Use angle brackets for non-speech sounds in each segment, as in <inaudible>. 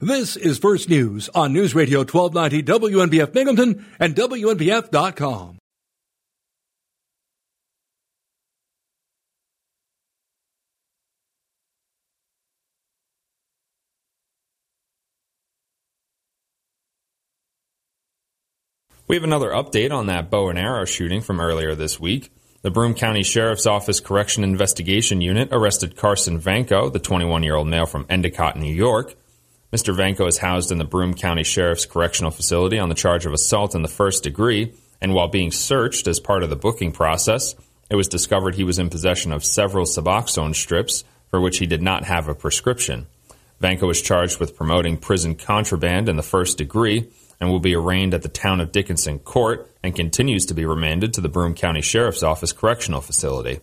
This is First News on News Radio 1290 WNBF Binghamton and WNBF.com. We have another update on that bow and arrow shooting from earlier this week. The Broome County Sheriff's Office Correction Investigation Unit arrested Carson Vanko, the 21 year old male from Endicott, New York. Mr. Vanko is housed in the Broome County Sheriff's Correctional Facility on the charge of assault in the first degree, and while being searched as part of the booking process, it was discovered he was in possession of several Suboxone strips for which he did not have a prescription. Vanko was charged with promoting prison contraband in the first degree and will be arraigned at the town of Dickinson court and continues to be remanded to the Broome County Sheriff's Office Correctional Facility.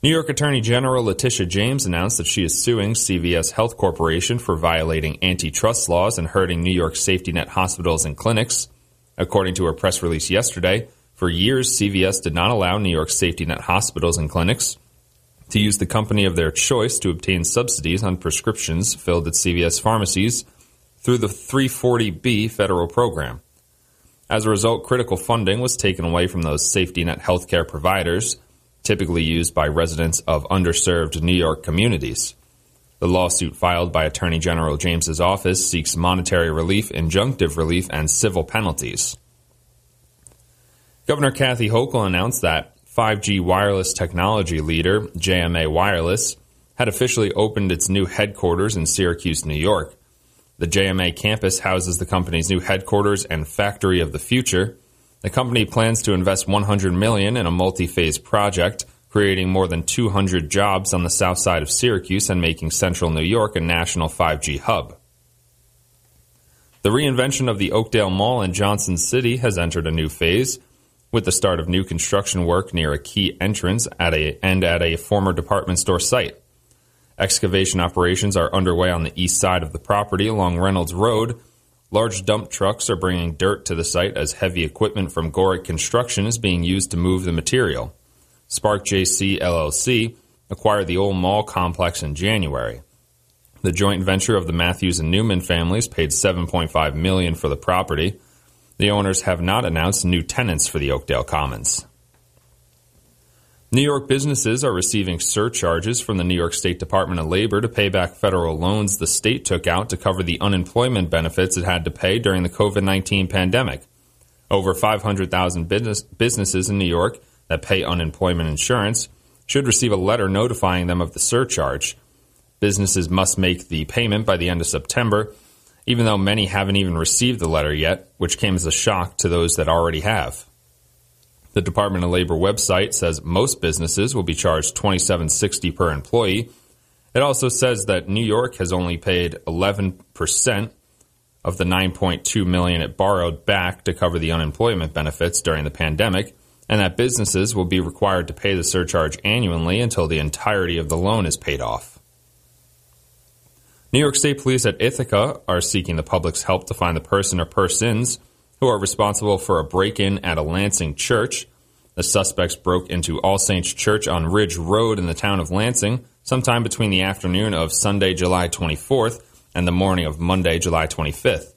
New York Attorney General Letitia James announced that she is suing CVS Health Corporation for violating antitrust laws and hurting New York safety net hospitals and clinics. According to her press release yesterday, for years CVS did not allow New York safety net hospitals and clinics to use the company of their choice to obtain subsidies on prescriptions filled at CVS pharmacies through the 340B federal program. As a result, critical funding was taken away from those safety net healthcare providers, typically used by residents of underserved New York communities. The lawsuit filed by Attorney General James's office seeks monetary relief, injunctive relief, and civil penalties. Governor Kathy Hochul announced that 5G wireless technology leader JMA Wireless had officially opened its new headquarters in Syracuse, New York. The JMA campus houses the company's new headquarters and factory of the future. The company plans to invest 100 million in a multi-phase project, creating more than 200 jobs on the south side of Syracuse and making central New York a national 5G hub. The reinvention of the Oakdale Mall in Johnson City has entered a new phase, with the start of new construction work near a key entrance at a, and at a former department store site. Excavation operations are underway on the east side of the property along Reynolds Road. Large dump trucks are bringing dirt to the site as heavy equipment from Gorick Construction is being used to move the material. Spark JC LLC acquired the old mall complex in January. The joint venture of the Matthews and Newman families paid 7.5 million for the property. The owners have not announced new tenants for the Oakdale Commons. New York businesses are receiving surcharges from the New York State Department of Labor to pay back federal loans the state took out to cover the unemployment benefits it had to pay during the COVID 19 pandemic. Over 500,000 business, businesses in New York that pay unemployment insurance should receive a letter notifying them of the surcharge. Businesses must make the payment by the end of September, even though many haven't even received the letter yet, which came as a shock to those that already have. The Department of Labor website says most businesses will be charged $27.60 per employee. It also says that New York has only paid 11% of the 9.2 million it borrowed back to cover the unemployment benefits during the pandemic, and that businesses will be required to pay the surcharge annually until the entirety of the loan is paid off. New York State Police at Ithaca are seeking the public's help to find the person or persons who are responsible for a break in at a Lansing church. The suspects broke into All Saints Church on Ridge Road in the town of Lansing sometime between the afternoon of Sunday, July 24th and the morning of Monday, July 25th.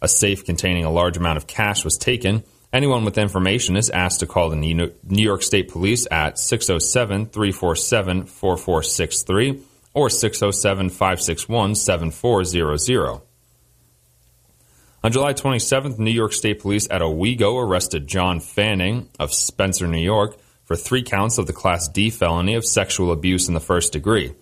A safe containing a large amount of cash was taken. Anyone with information is asked to call the New York State Police at 607 347 4463 or 607 561 7400. On July 27th, New York State Police at Owego arrested John Fanning of Spencer, New York, for three counts of the Class D felony of sexual abuse in the first degree.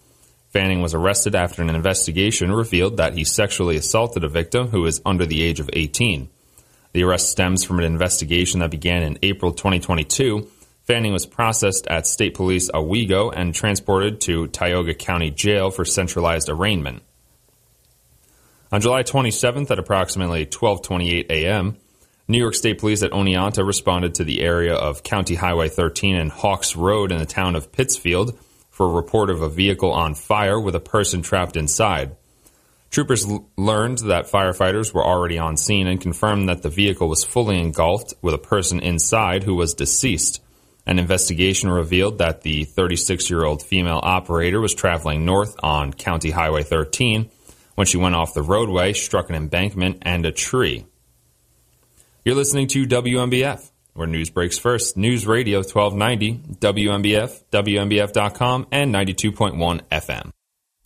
Fanning was arrested after an investigation revealed that he sexually assaulted a victim who is under the age of 18. The arrest stems from an investigation that began in April 2022. Fanning was processed at State Police Owego and transported to Tioga County Jail for centralized arraignment. On July 27th at approximately 12:28 a.m., New York State Police at Oneonta responded to the area of County Highway 13 and Hawks Road in the town of Pittsfield for a report of a vehicle on fire with a person trapped inside. Troopers l- learned that firefighters were already on scene and confirmed that the vehicle was fully engulfed with a person inside who was deceased. An investigation revealed that the 36 year old female operator was traveling north on County Highway 13 when she went off the roadway, struck an embankment and a tree. You're listening to WNBF, where news breaks first. News Radio 1290, WNBF, WNBF.com, and 92.1 FM.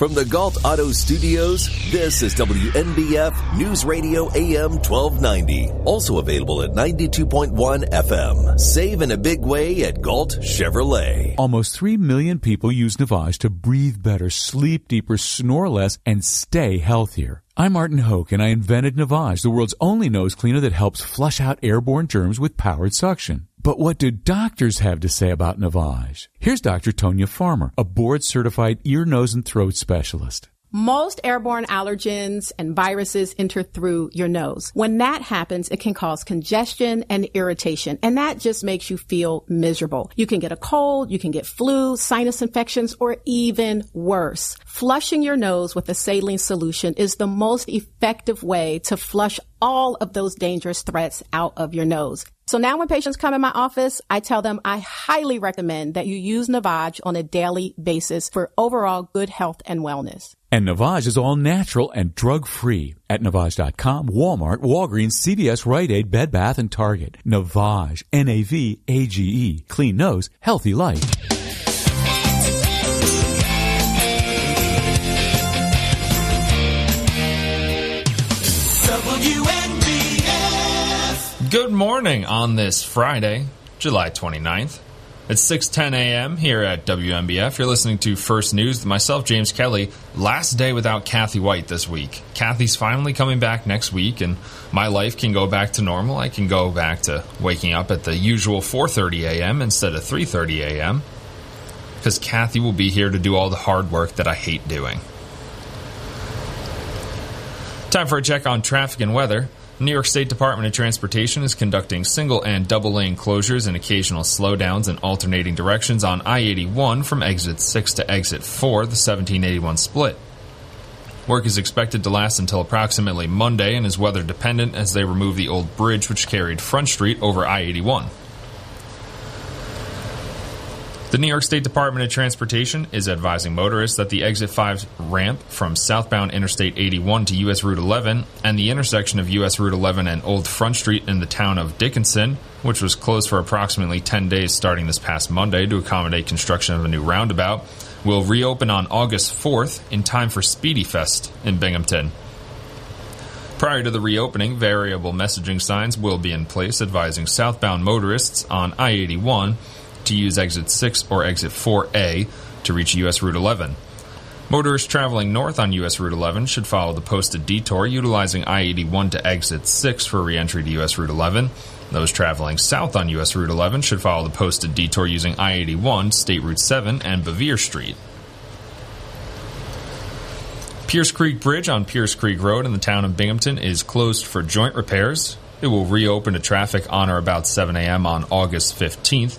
From the Gault Auto Studios, this is WNBF News Radio AM 1290. Also available at 92.1 FM. Save in a big way at Gault Chevrolet. Almost 3 million people use Navage to breathe better, sleep deeper, snore less, and stay healthier. I'm Martin Hoke, and I invented Navage, the world's only nose cleaner that helps flush out airborne germs with powered suction. But what do doctors have to say about Navage? Here's Dr. Tonya Farmer, a board certified ear, nose, and throat specialist. Most airborne allergens and viruses enter through your nose. When that happens, it can cause congestion and irritation, and that just makes you feel miserable. You can get a cold, you can get flu, sinus infections, or even worse. Flushing your nose with a saline solution is the most effective way to flush all of those dangerous threats out of your nose. So now when patients come in my office, I tell them I highly recommend that you use Navage on a daily basis for overall good health and wellness. And Navage is all natural and drug free at Navage.com, Walmart, Walgreens, CVS, Rite Aid, Bed Bath, and Target. Navage, N-A-V-A-G-E. Clean nose, healthy life. Good morning on this Friday, July 29th. It's 6:10 a.m. here at WNBF. You're listening to First News myself, James Kelly. Last day without Kathy Whyte this week. Kathy's finally coming back next week, and my life can go back to normal. I can go back to waking up at the usual 4:30 a.m. instead of 3:30 a.m. Because Kathy will be here to do all the hard work that I hate doing. Time for a check on traffic and weather. New York State Department of Transportation is conducting single and double lane closures and occasional slowdowns in alternating directions on I 81 from exit 6 to exit 4, the 1781 split. Work is expected to last until approximately Monday and is weather dependent as they remove the old bridge which carried Front Street over I 81. The New York State Department of Transportation is advising motorists that the Exit 5 ramp from southbound Interstate 81 to U.S. Route 11 and the intersection of U.S. Route 11 and Old Front Street in the town of Dickinson, which was closed for approximately 10 days starting this past Monday to accommodate construction of a new roundabout, will reopen on August 4th in time for Spiedie Fest in Binghamton. Prior to the reopening, variable messaging signs will be in place advising southbound motorists on I 81 to use exit 6 or exit 4A to reach US Route 11. Motorists traveling north on US Route 11 should follow the posted detour utilizing I 81 to exit 6 for reentry to US Route 11. Those traveling south on US Route 11 should follow the posted detour using I 81, State Route 7, and Bevier Street. Pierce Creek Bridge on Pierce Creek Road in the town of Binghamton is closed for joint repairs. It will reopen to traffic on or about 7 a.m. on August 15th.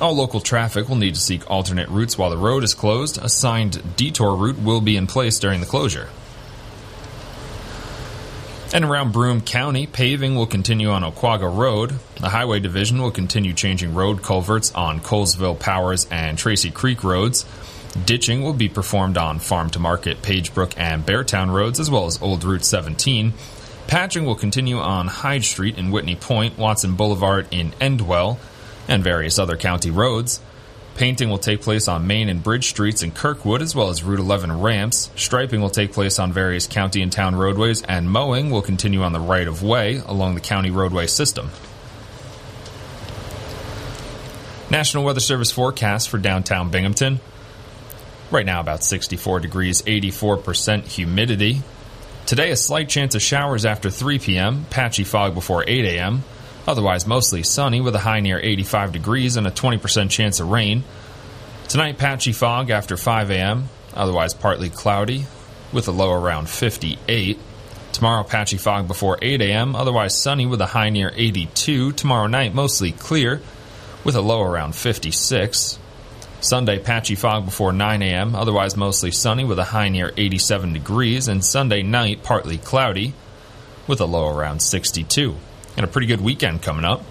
All local traffic will need to seek alternate routes while the road is closed. A signed detour route will be in place during the closure. And around Broome County, paving will continue on Oquaga Road. The Highway Division will continue changing road culverts on Colesville, Powers, and Tracy Creek roads. Ditching will be performed on Farm to Market, Pagebrook, and Beartown roads, as well as Old Route 17. Patching will continue on Hyde Street in Whitney Point, Watson Boulevard in Endwell, and various other county roads. Painting will take place on Main and Bridge Streets in Kirkwood, as well as Route 11 ramps. Striping will take place on various county and town roadways, and mowing will continue on the right of way along the county roadway system. National Weather Service forecast for downtown Binghamton. Right now, about 64 degrees, 84% humidity. Today, a slight chance of showers after 3 p.m., patchy fog before 8 a.m. Otherwise, mostly sunny with a high near 85 degrees and a 20% chance of rain. Tonight, patchy fog after 5 a.m., otherwise partly cloudy with a low around 58. Tomorrow, patchy fog before 8 a.m., otherwise sunny with a high near 82. Tomorrow night, mostly clear with a low around 56. Sunday, patchy fog before 9 a.m., otherwise mostly sunny with a high near 87 degrees. And Sunday night, partly cloudy with a low around 62 and a pretty good weekend coming up.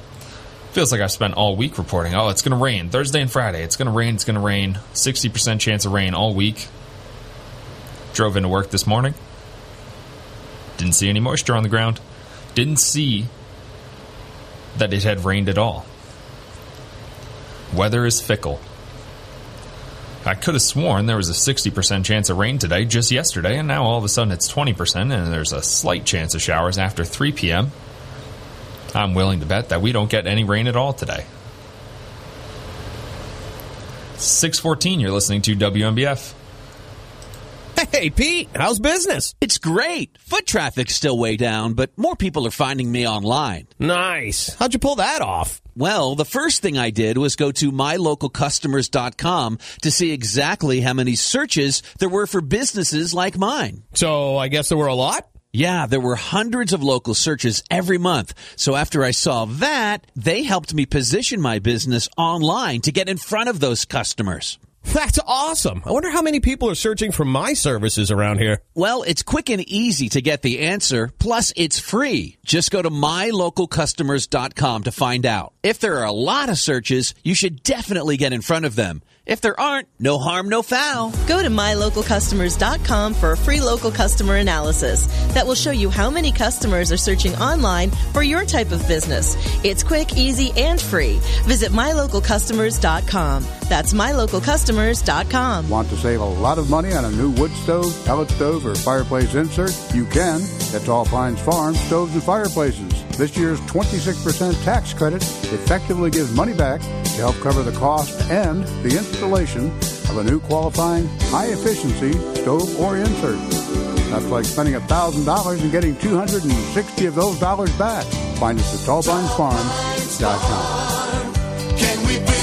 Feels like I've spent all week reporting, oh, it's going to rain Thursday and Friday. It's going to rain, it's going to rain. 60% chance of rain all week. Drove into work this morning. Didn't see any moisture on the ground. Didn't see that it had rained at all. Weather is fickle. I could have sworn there was a 60% chance of rain today just yesterday, and now all of a sudden it's 20%, and there's a slight chance of showers after 3 p.m. I'm willing to bet that we don't get any rain at all today. 614, you're listening to WNBF. Hey, Pete, how's business? It's great. Foot traffic's still way down, but more people are finding me online. Nice. How'd you pull that off? Well, the first thing I did was go to mylocalcustomers.com to see exactly how many searches there were for businesses like mine. So I guess there were a lot? Yeah, there were hundreds of local searches every month. So after I saw that, they helped me position my business online to get in front of those customers. That's awesome. I wonder how many people are searching for my services around here. Well, it's quick and easy to get the answer. Plus, it's free. Just go to mylocalcustomers.com to find out. If there are a lot of searches, you should definitely get in front of them. If there aren't, no harm, no foul. Go to mylocalcustomers.com for a free local customer analysis that will show you how many customers are searching online for your type of business. It's quick, easy, and free. Visit mylocalcustomers.com. That's mylocalcustomers.com. Want to save a lot of money on a new wood stove, pellet stove, or fireplace insert? You can at Tall Pines Farm Stoves and Fireplaces. This year's 26% tax credit effectively gives money back to help cover the cost and the installation of a new qualifying high efficiency stove or insert. That's like spending $1,000 and getting 260 of those dollars back. Find us at tallpinesfarm.com.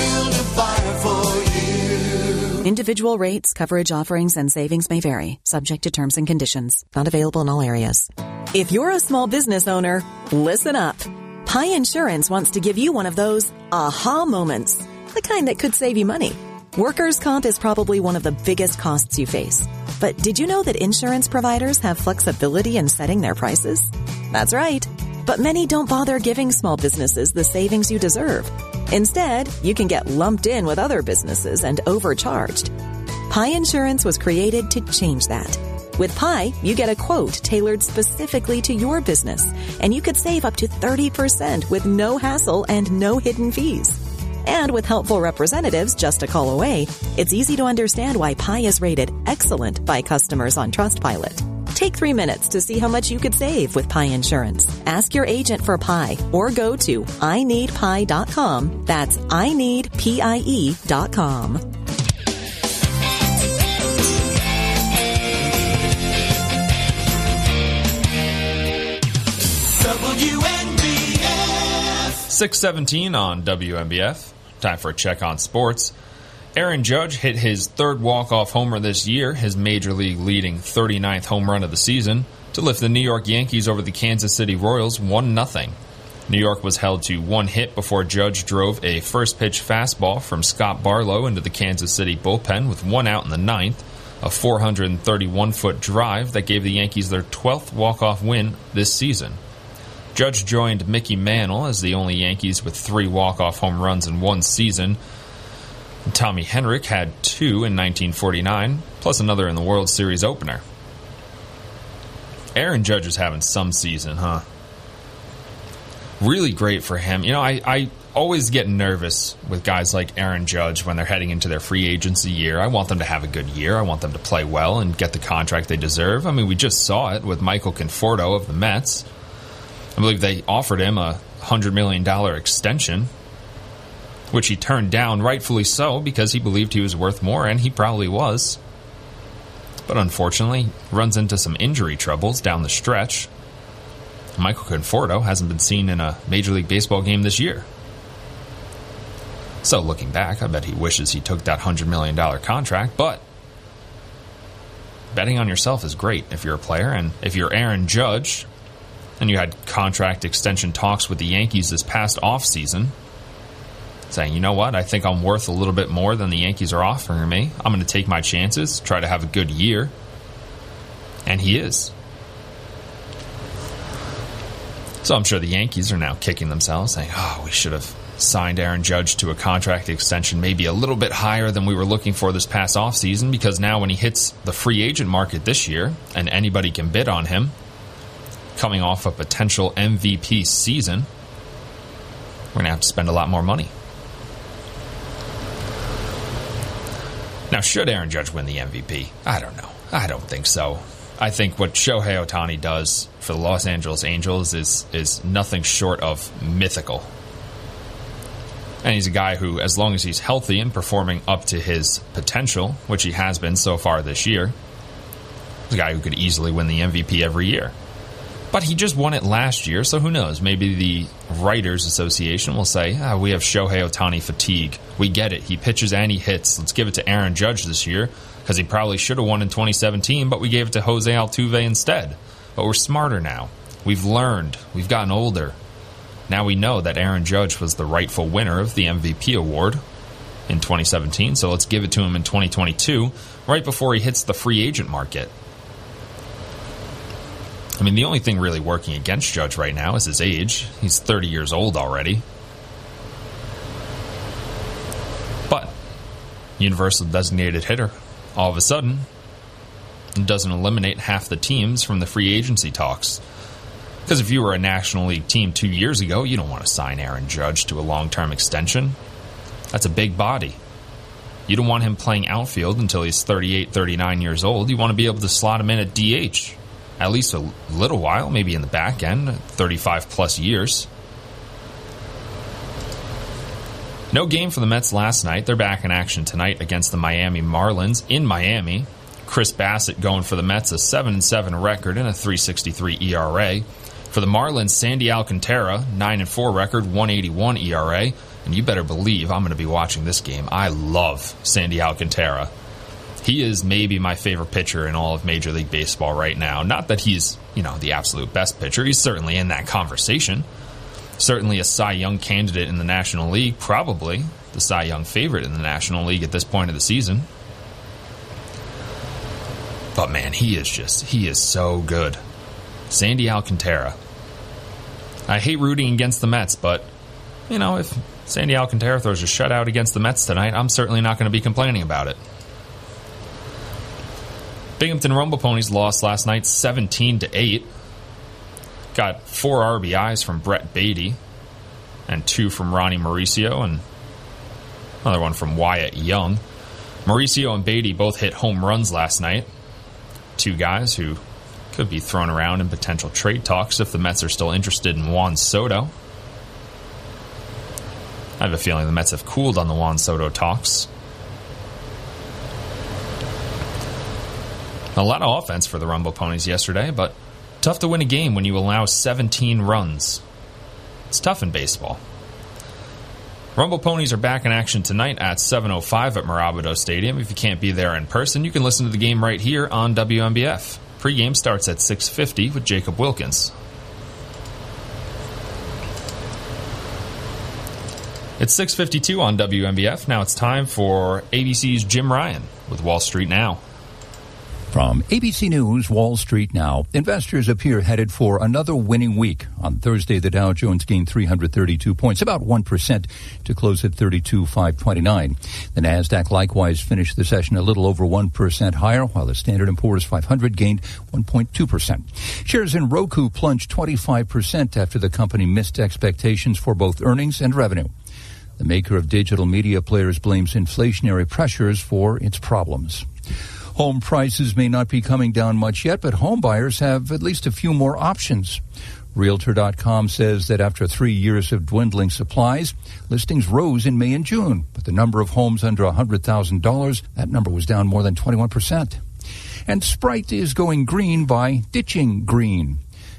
Individual rates, coverage offerings, and savings may vary, subject to terms and conditions. Not available in all areas. If you're a small business owner, listen up. Pie Insurance wants to give you one of those aha moments, the kind that could save you money. Workers' comp is probably one of the biggest costs you face. But did you know that insurance providers have flexibility in setting their prices? That's right. But many don't bother giving small businesses the savings you deserve. Instead, you can get lumped in with other businesses and overcharged. Pie Insurance was created to change that. With Pie, you get a quote tailored specifically to your business, and you could save up to 30% with no hassle and no hidden fees. And with helpful representatives just a call away, it's easy to understand why Pie is rated excellent by customers on Trustpilot. Take three minutes to see how much you could save with Pie Insurance. Ask your agent for Pie or go to ineedpie.com. That's ineedpie.com. WNBF. 617 on WNBF. Time for a check on sports. Aaron Judge hit his third walk-off homer this year, his major league leading 39th home run of the season, to lift the New York Yankees over the Kansas City Royals 1-0. New York was held to one hit before Judge drove a first pitch fastball from Scott Barlow into the Kansas City bullpen with one out in the ninth, a 431 foot drive that gave the Yankees their 12th walk-off win this season. Judge joined Mickey Mantle as the only Yankees with three walk-off home runs in one season. Tommy Henrich had two in 1949, plus another in the World Series opener. Aaron Judge is having some season, huh? Really great for him. You know, I, I always get nervous with guys like Aaron Judge when they're heading into their free agency year. I want them to have a good year. I want them to play well and get the contract they deserve. I mean, we just saw it with Michael Conforto of the Mets. I believe they offered him a $100 million extension, which he turned down, rightfully so, because he believed he was worth more, and he probably was. But unfortunately, runs into some injury troubles down the stretch. Michael Conforto hasn't been seen in a Major League Baseball game this year. So, looking back, I bet he wishes he took that $100 million contract, but betting on yourself is great if you're a player, and if you're Aaron Judge, and you had contract extension talks with the Yankees this past offseason, saying, you know what, I think I'm worth a little bit more than the Yankees are offering me. I'm going to take my chances, try to have a good year. And he is. So I'm sure the Yankees are now kicking themselves, saying, oh, we should have signed Aaron Judge to a contract extension maybe a little bit higher than we were looking for this past offseason because now when he hits the free agent market this year and anybody can bid on him, coming off a potential MVP season, we're going to have to spend a lot more money. Now, should Aaron Judge win the MVP? I don't know. I don't think so. I think what Shohei Ohtani does for the Los Angeles Angels is is nothing short of mythical. And he's a guy who, as long as he's healthy and performing up to his potential, which he has been so far this year, he's a guy who could easily win the MVP every year. But he just won it last year, so who knows? Maybe the Writers Association will say, ah, we have Shohei Ohtani fatigue. We get it. He pitches and he hits. Let's give it to Aaron Judge this year because he probably should have won in 2017, but we gave it to Jose Altuve instead. But we're smarter now. We've learned. We've gotten older. Now we know that Aaron Judge was the rightful winner of the MVP award in 2017, so let's give it to him in 2022, right before he hits the free agent market. I mean, the only thing really working against Judge right now is his age. He's 30 years old already. But, universal designated hitter, all of a sudden, doesn't eliminate half the teams from the free agency talks. Because if you were a National League team two years ago, you don't want to sign Aaron Judge to a long term extension. That's a big body. You don't want him playing outfield until he's 38, 39 years old. You want to be able to slot him in at DH at least a little while, maybe in the back end, 35 plus years. No game for the Mets last night. They're back in action tonight against the Miami Marlins in Miami. Chris Bassitt going for the Mets a 7 7 record and a 363 ERA. For the Marlins, Sandy Alcantara, 9 4 record, 181 ERA. And you better believe I'm going to be watching this game. I love Sandy Alcantara. He is maybe my favorite pitcher in all of Major League Baseball right now. Not that he's, you know, the absolute best pitcher. He's certainly in that conversation. Certainly a Cy Young candidate in the National League, probably the Cy Young favorite in the National League at this point of the season. But man, he is just, he is so good. Sandy Alcantara. I hate rooting against the Mets, but, you know, if Sandy Alcantara throws a shutout against the Mets tonight, I'm certainly not going to be complaining about it. Binghamton Rumble Ponies lost last night 17 to 8. Got four RBIs from Brett Baty and two from Ronnie Mauricio and another one from Wyatt Young. Mauricio and Baty both hit home runs last night. Two guys who could be thrown around in potential trade talks if the Mets are still interested in Juan Soto. I have a feeling the Mets have cooled on the Juan Soto talks. A lot of offense for the Rumble Ponies yesterday, but tough to win a game when you allow 17 runs. It's tough in baseball. Rumble Ponies are back in action tonight at 7:05 at Mirabito Stadium. If you can't be there in person, you can listen to the game right here on WNBF. Pre-game starts at 6:50 with Jacob Wilkins. It's 6:52 on WNBF. Now it's time for ABC's Jim Ryan with Wall Street Now. From ABC News, Wall Street now. Investors appear headed for another winning week. On Thursday, the Dow Jones gained 332 points, about 1% to close at 32,529. The Nasdaq likewise finished the session a little over 1% higher, while the Standard & Poor's 500 gained 1.2%. Shares in Roku plunged 25% after the company missed expectations for both earnings and revenue. The maker of digital media players blames inflationary pressures for its problems. Home prices may not be coming down much yet, but home buyers have at least a few more options. Realtor.com says that after three years of dwindling supplies, listings rose in May and June, but the number of homes under $100,000, that number was down more than 21%. And Sprite is going green by ditching green.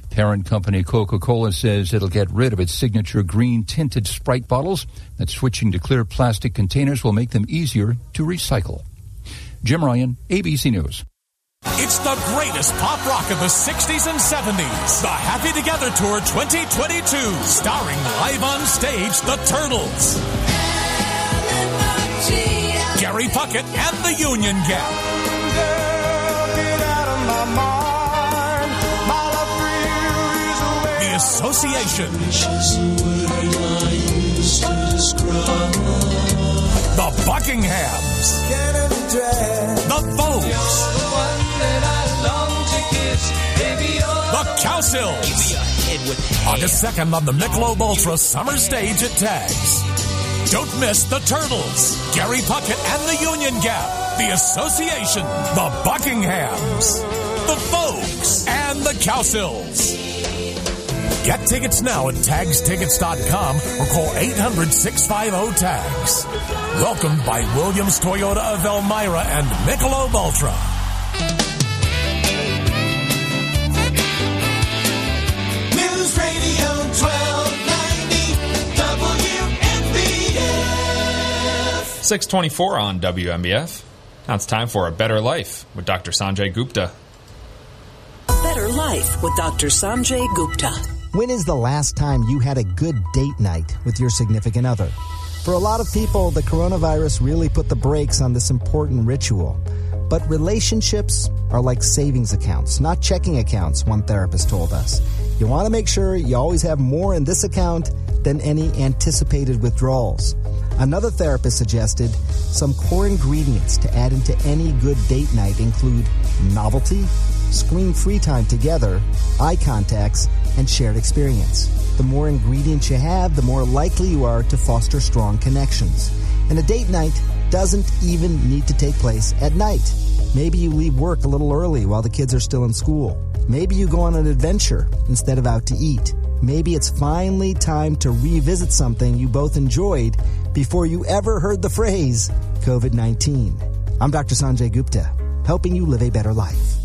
Parent company Coca Cola says it'll get rid of its signature green tinted Sprite bottles, that switching to clear plastic containers will make them easier to recycle. Jim Ryan, ABC News. It's the greatest pop rock of the 60s and 70s. The Happy Together Tour 2022, starring live on stage the Turtles, Gary Puckett, and the Union Gap. The Association. The Buckinghams. The Vogues. The Cowsills. August 2nd on the Michelob Ultra Summer Stage at Tags. Don't miss the Turtles, Gary Puckett and the Union Gap, the Association, the Buckinghams, the Folks, and the Cowsills. Get tickets now at tagstickets.com or call 800 650 TAGS. Welcomed by Williams Toyota of Elmira and Michelob Ultra. News Radio 1290 WNBF. 624 on WNBF. Now it's time for A Better Life with Dr. Sanjay Gupta. Better Life with Dr. Sanjay Gupta. When is the last time you had a good date night with your significant other? For a lot of people, the coronavirus really put the brakes on this important ritual. But relationships are like savings accounts, not checking accounts, one therapist told us. You want to make sure you always have more in this account than any anticipated withdrawals. Another therapist suggested some core ingredients to add into any good date night include novelty, screen free time together, eye contacts, and shared experience. The more ingredients you have, the more likely you are to foster strong connections. And a date night doesn't even need to take place at night. Maybe you leave work a little early while the kids are still in school. Maybe you go on an adventure instead of out to eat. Maybe it's finally time to revisit something you both enjoyed before you ever heard the phrase COVID 19. I'm Dr. Sanjay Gupta, helping you live a better life.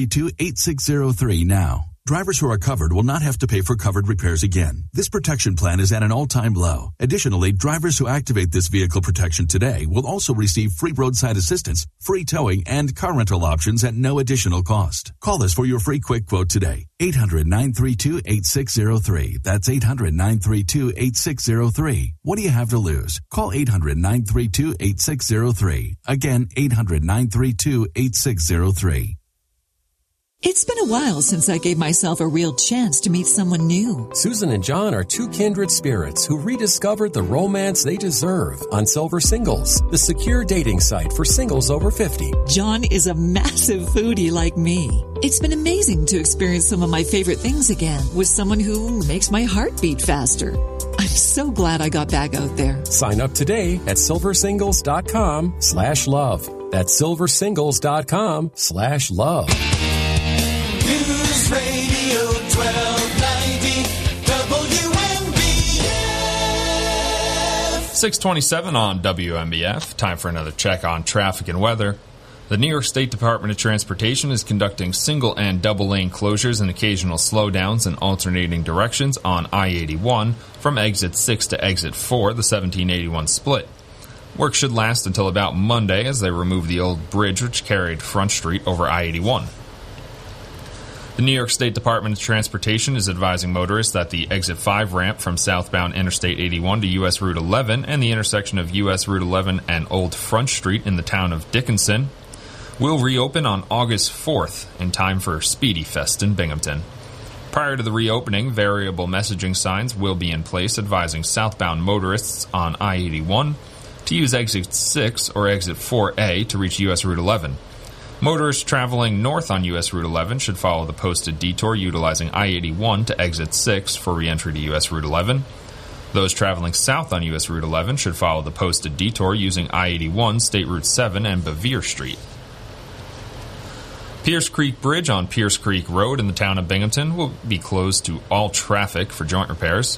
800-932-8603 now. Drivers who are covered will not have to pay for covered repairs again. This protection plan is at an all-time low. Additionally, drivers who activate this vehicle protection today will also receive free roadside assistance, free towing, and car rental options at no additional cost. Call us for your free quick quote today. 800-932-8603. That's 800-932-8603. What do you have to lose? Call 800-932-8603. Again, 800-932-8603. It's been a while since I gave myself a real chance to meet someone new. Susan and John are two kindred spirits who rediscovered the romance they deserve on Silver Singles, the secure dating site for singles over 50. John is a massive foodie like me. It's been amazing to experience some of my favorite things again with someone who makes my heart beat faster. I'm so glad I got back out there. Sign up today at silversingles.com slash love. That's silversingles.com slash love. News Radio 1290 WNBF. 627 on WNBF. Time for another check on traffic and weather. The New York State Department of Transportation is conducting single and double lane closures and occasional slowdowns in alternating directions on I 81 from exit 6 to exit 4, the 1781 split. Work should last until about Monday as they remove the old bridge which carried Front Street over I 81. The New York State Department of Transportation is advising motorists that the exit 5 ramp from southbound Interstate 81 to US Route 11 and the intersection of US Route 11 and Old Front Street in the town of Dickinson will reopen on August 4th in time for Spiedie Fest in Binghamton. Prior to the reopening, variable messaging signs will be in place advising southbound motorists on I 81 to use exit 6 or exit 4A to reach US Route 11. Motorists traveling north on US Route 11 should follow the posted detour utilizing I 81 to exit 6 for re entry to US Route 11. Those traveling south on US Route 11 should follow the posted detour using I 81, State Route 7, and Bevier Street. Pierce Creek Bridge on Pierce Creek Road in the town of Binghamton will be closed to all traffic for joint repairs.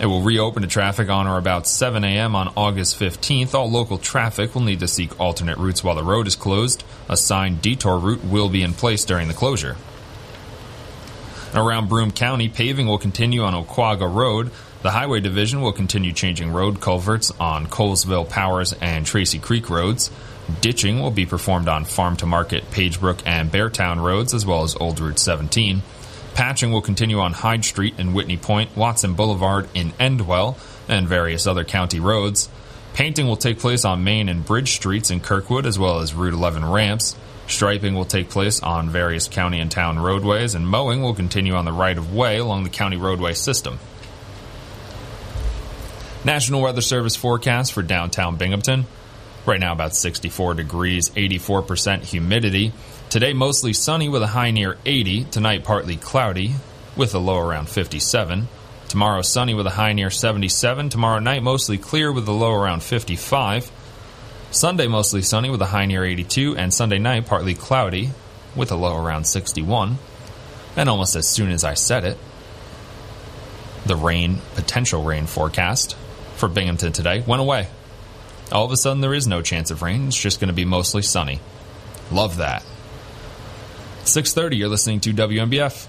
It will reopen to traffic on or about 7 a.m. on August 15th. All local traffic will need to seek alternate routes while the road is closed. A signed detour route will be in place during the closure. Around Broome County, paving will continue on Oquaga Road. The Highway Division will continue changing road culverts on Colesville, Powers, and Tracy Creek roads. Ditching will be performed on Farm to Market, Pagebrook, and Beartown roads, as well as Old Route 17. Patching will continue on Hyde Street in Whitney Point, Watson Boulevard in Endwell, and various other county roads. Painting will take place on Main and Bridge Streets in Kirkwood, as well as Route 11 ramps. Striping will take place on various county and town roadways, and mowing will continue on the right of way along the county roadway system. National Weather Service forecast for downtown Binghamton. Right now, about 64 degrees, 84% humidity. Today, mostly sunny with a high near 80. Tonight, partly cloudy with a low around 57. Tomorrow, sunny with a high near 77. Tomorrow night, mostly clear with a low around 55. Sunday, mostly sunny with a high near 82. And Sunday night, partly cloudy with a low around 61. And almost as soon as I said it, the rain, potential rain forecast for Binghamton today went away. All of a sudden, there is no chance of rain. It's just going to be mostly sunny. Love that. 6:30. You're listening to WNBF.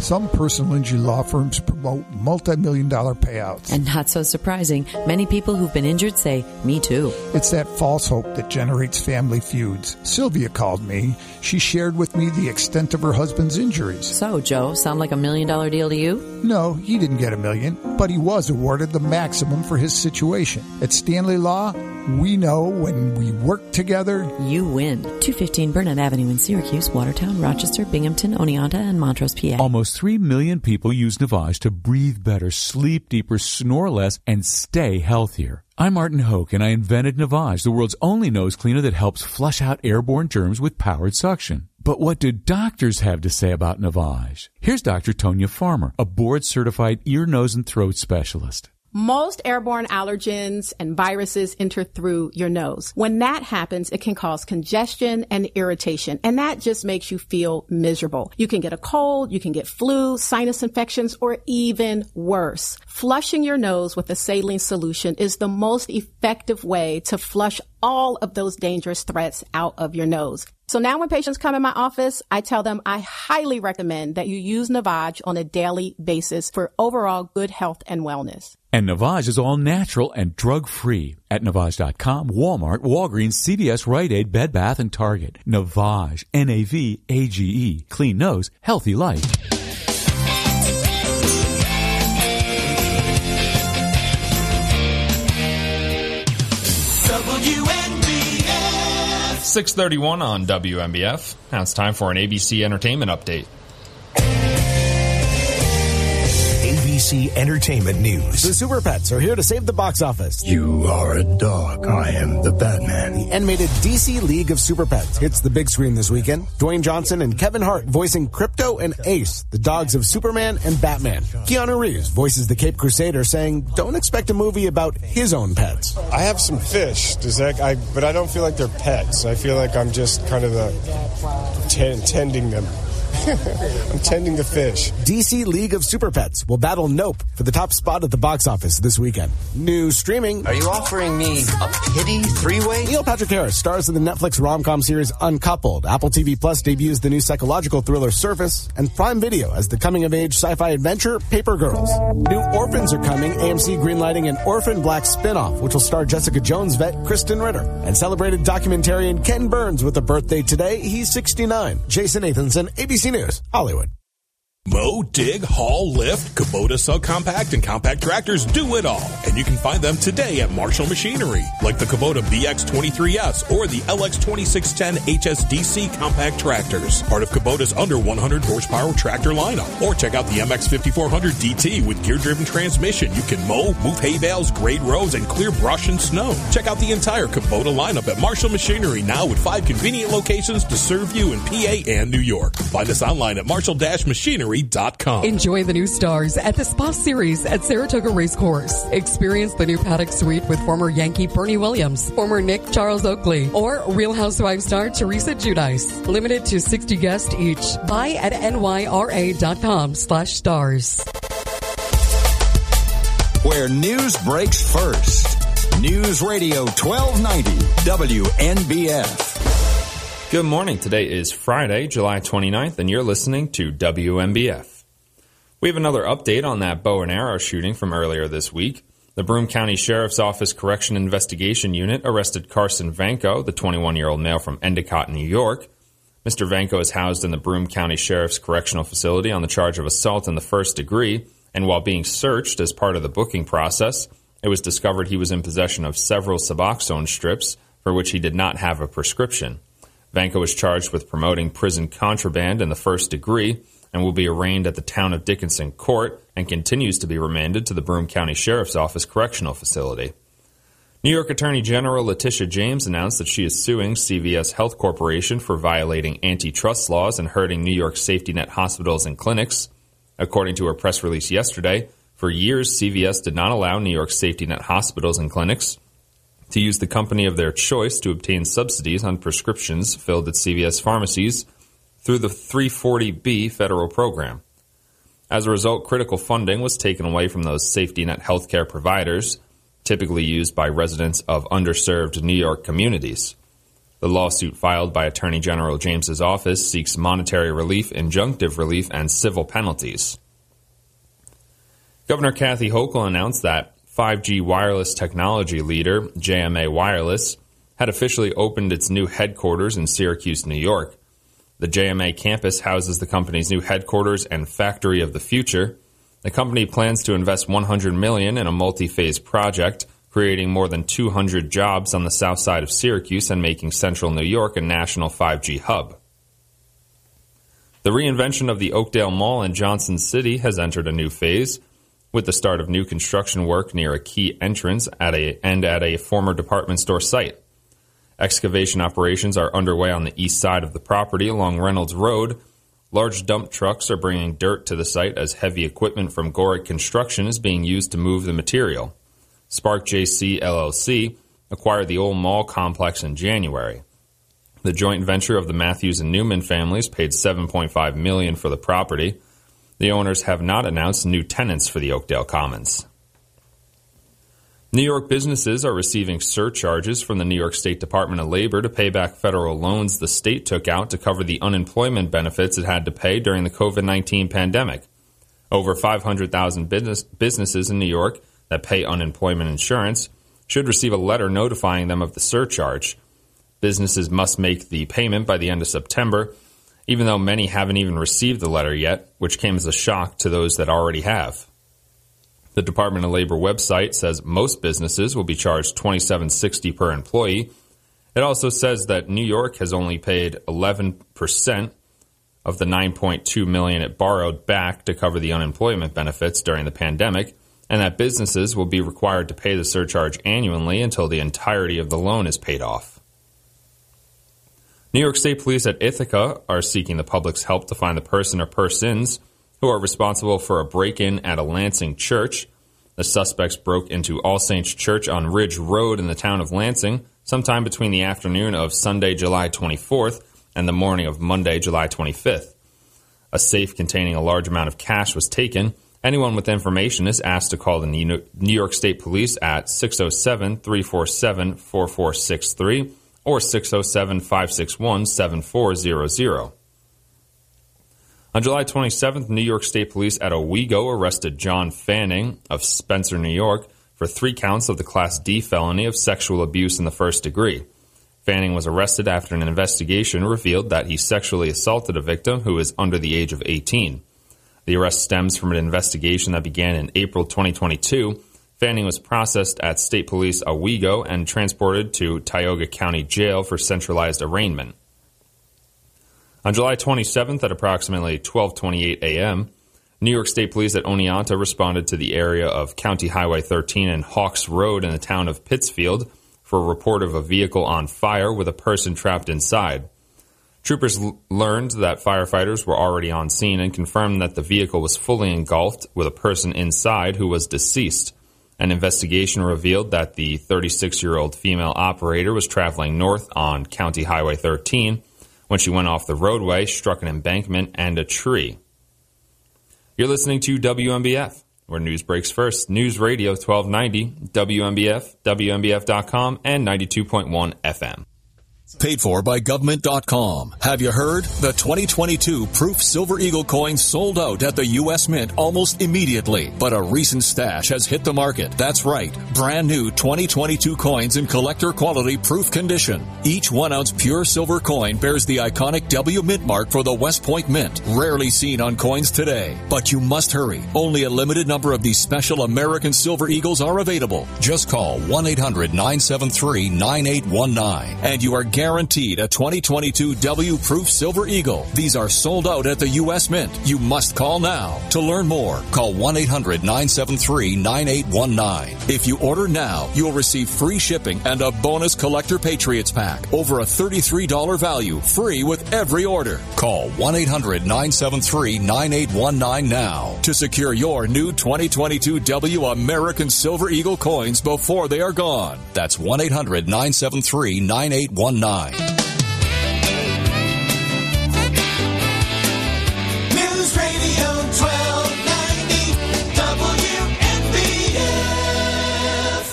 Some personal injury law firms promote multi-million dollar payouts. And not so surprising, many people who've been injured say, me too. It's that false hope that generates family feuds. Sylvia called me. She shared with me the extent of her husband's injuries. So, Joe, sound like a million dollar deal to you? No, he didn't get a million, but he was awarded the maximum for his situation. At Stanley Law, we know when we work together, you win. 215 Burnett Avenue in Syracuse, Watertown, Rochester, Binghamton, Oneonta, and Montrose, PA. Almost 3 million people use Navage to breathe better, sleep deeper, snore less, and stay healthier. I'm Martin Hoke, and I invented Navage, the world's only nose cleaner that helps flush out airborne germs with powered suction. But what do doctors have to say about Navage? Here's Dr. Tonya Farmer, a board certified ear, nose, and throat specialist. Most airborne allergens and viruses enter through your nose. When that happens, it can cause congestion and irritation, and that just makes you feel miserable. You can get a cold, you can get flu, sinus infections, or even worse. Flushing your nose with a saline solution is the most effective way to flush all of those dangerous threats out of your nose. So now when patients come in my office, I tell them I highly recommend that you use Navage on a daily basis for overall good health and wellness. And Navage is all natural and drug free at Navage.com, Walmart, Walgreens, CVS, Rite Aid, Bed Bath, and Target. Navage, N-A-V-A-G-E. Clean nose, healthy life. WNBF. 631 on WNBF. Now it's time for an ABC Entertainment Update. ABC Entertainment News. The Super Pets are here to save the box office. You are a dog. I am the Batman. The animated DC League of Super Pets hits the big screen this weekend. Dwayne Johnson and Kevin Hart voicing Krypto and Ace, the dogs of Superman and Batman. Keanu Reeves voices the Cape Crusader, saying, "Don't expect a movie about his own pets." I have some fish. Does that? I but I don't feel like they're pets. I feel like I'm just kind of the t- tending them. <laughs> I'm tending the fish. DC League of Super Pets will battle Nope for the top spot at the box office this weekend. New streaming. Are you offering me a pity three-way? Neil Patrick Harris stars in the Netflix rom-com series Uncoupled. Apple TV Plus debuts the new psychological thriller Surface, and Prime Video as the coming-of-age sci-fi adventure Paper Girls. New Orphans are coming. AMC greenlighting an Orphan Black spin-off, which will star Jessica Jones vet Krysten Ritter, and celebrated documentarian Ken Burns with a birthday today. He's 69. Jason Nathanson, ABC News, Hollywood. Mow, dig, haul, lift, Kubota subcompact and compact tractors do it all. And you can find them today at Marshall Machinery, like the Kubota BX23S or the LX2610 HSDC compact tractors, part of Kubota's under 100 horsepower tractor lineup. Or check out the MX5400 DT with gear-driven transmission. You can mow, move hay bales, grade roads, and clear brush and snow. Check out the entire Kubota lineup at Marshall Machinery now with five convenient locations to serve you in PA and New York. Find us online at Enjoy the new stars at the Spa Series at Saratoga Racecourse. Experience the new paddock suite with former Yankee Bernie Williams, former Knick Charles Oakley, or Real Housewives star Teresa Giudice. Limited to 60 guests each. Buy at nyra.com slash stars. Where news breaks first. News Radio 1290 WNBF. Good morning. Today is Friday, July 29th, and you're listening to WNBF. We have another update on that bow and arrow shooting from earlier this week. The Broome County Sheriff's Office Correction Investigation Unit arrested Carson Vanko, the 21 year old male from Endicott, New York. Mr. Vanko is housed in the Broome County Sheriff's Correctional Facility on the charge of assault in the first degree, and while being searched as part of the booking process, it was discovered he was in possession of several Suboxone strips for which he did not have a prescription. Vanko was charged with promoting prison contraband in the first degree and will be arraigned at the town of Dickinson court and continues to be remanded to the Broome County Sheriff's Office Correctional Facility. New York Attorney General Letitia James announced that she is suing CVS Health Corporation for violating antitrust laws and hurting New York safety net hospitals and clinics. According to her press release yesterday, for years CVS did not allow New York safety net hospitals and clinics to use the company of their choice to obtain subsidies on prescriptions filled at CVS pharmacies through the 340B federal program. As a result, critical funding was taken away from those safety net healthcare providers, typically used by residents of underserved New York communities. The lawsuit filed by Attorney General James's office seeks monetary relief, injunctive relief, and civil penalties. Governor Kathy Hochul announced that 5G wireless technology leader, JMA Wireless, had officially opened its new headquarters in Syracuse, New York. The JMA campus houses the company's new headquarters and factory of the future. The company plans to invest 100 million in a multi-phase project, creating more than 200 jobs on the south side of Syracuse and making central New York a national 5G hub. The reinvention of the Oakdale Mall in Johnson City has entered a new phase with the start of new construction work near a key entrance at a and at a former department store site. Excavation operations are underway on the east side of the property along Reynolds Road. Large dump trucks are bringing dirt to the site as heavy equipment from Gorick Construction is being used to move the material. Spark JC LLC acquired the old mall complex in January. The joint venture of the Matthews and Newman families paid 7.5 million for the property. The owners have not announced new tenants for the Oakdale Commons. New York businesses are receiving surcharges from the New York State Department of Labor to pay back federal loans the state took out to cover the unemployment benefits it had to pay during the COVID 19 pandemic. Over 500,000 business, businesses in New York that pay unemployment insurance should receive a letter notifying them of the surcharge. Businesses must make the payment by the end of September even though many haven't even received the letter yet, which came as a shock to those that already have. The Department of Labor website says most businesses will be charged $27.60 per employee. It also says that New York has only paid 11% of the 9.2 million it borrowed back to cover the unemployment benefits during the pandemic, and that businesses will be required to pay the surcharge annually until the entirety of the loan is paid off. New York State Police at Ithaca are seeking the public's help to find the person or persons who are responsible for a break in at a Lansing church. The suspects broke into All Saints Church on Ridge Road in the town of Lansing sometime between the afternoon of Sunday, July 24th and the morning of Monday, July 25th. A safe containing a large amount of cash was taken. Anyone with information is asked to call the New York State Police at 607 347 4463 or 607 561 7400. On July 27th, New York State Police at Owego arrested John Fanning of Spencer, New York, for three counts of the Class D felony of sexual abuse in the first degree. Fanning was arrested after an investigation revealed that he sexually assaulted a victim who is under the age of 18. The arrest stems from an investigation that began in April 2022 Fanning was processed at State Police Owego and transported to Tioga County Jail for centralized arraignment. On July 27th at approximately 12:28 a.m., New York State Police at Oneonta responded to the area of County Highway 13 and Hawks Road in the town of Pittsfield for a report of a vehicle on fire with a person trapped inside. Troopers l- learned that firefighters were already on scene and confirmed that the vehicle was fully engulfed with a person inside who was deceased. An investigation revealed that the 36 year old female operator was traveling north on County Highway 13 when she went off the roadway, struck an embankment and a tree. You're listening to WNBF, where news breaks first. News Radio 1290, WNBF, WNBF.com, and 92.1 FM. Paid for by GovMint.com. Have you heard? The 2022 Proof Silver Eagle coin sold out at the U.S. Mint almost immediately. But a recent stash has hit the market. That's right. Brand new 2022 coins in collector quality proof condition. Each one ounce pure silver coin bears the iconic W Mint mark for the West Point Mint. Rarely seen on coins today. But you must hurry. Only a limited number of these special American Silver Eagles are available. Just call 1 800 973 9819 and you are guaranteed a 2022 W Proof Silver Eagle. These are sold out at the U.S. Mint. You must call now. To learn more, call 1 800 973 9819. If you order now, you'll receive free shipping and a bonus Collector Patriots pack. Over a $33 value, free with every order. Call 1 800 973 9819 now to secure your new 2022 W American Silver Eagle coins before they are gone. That's 1 800 973 9819. News Radio 1290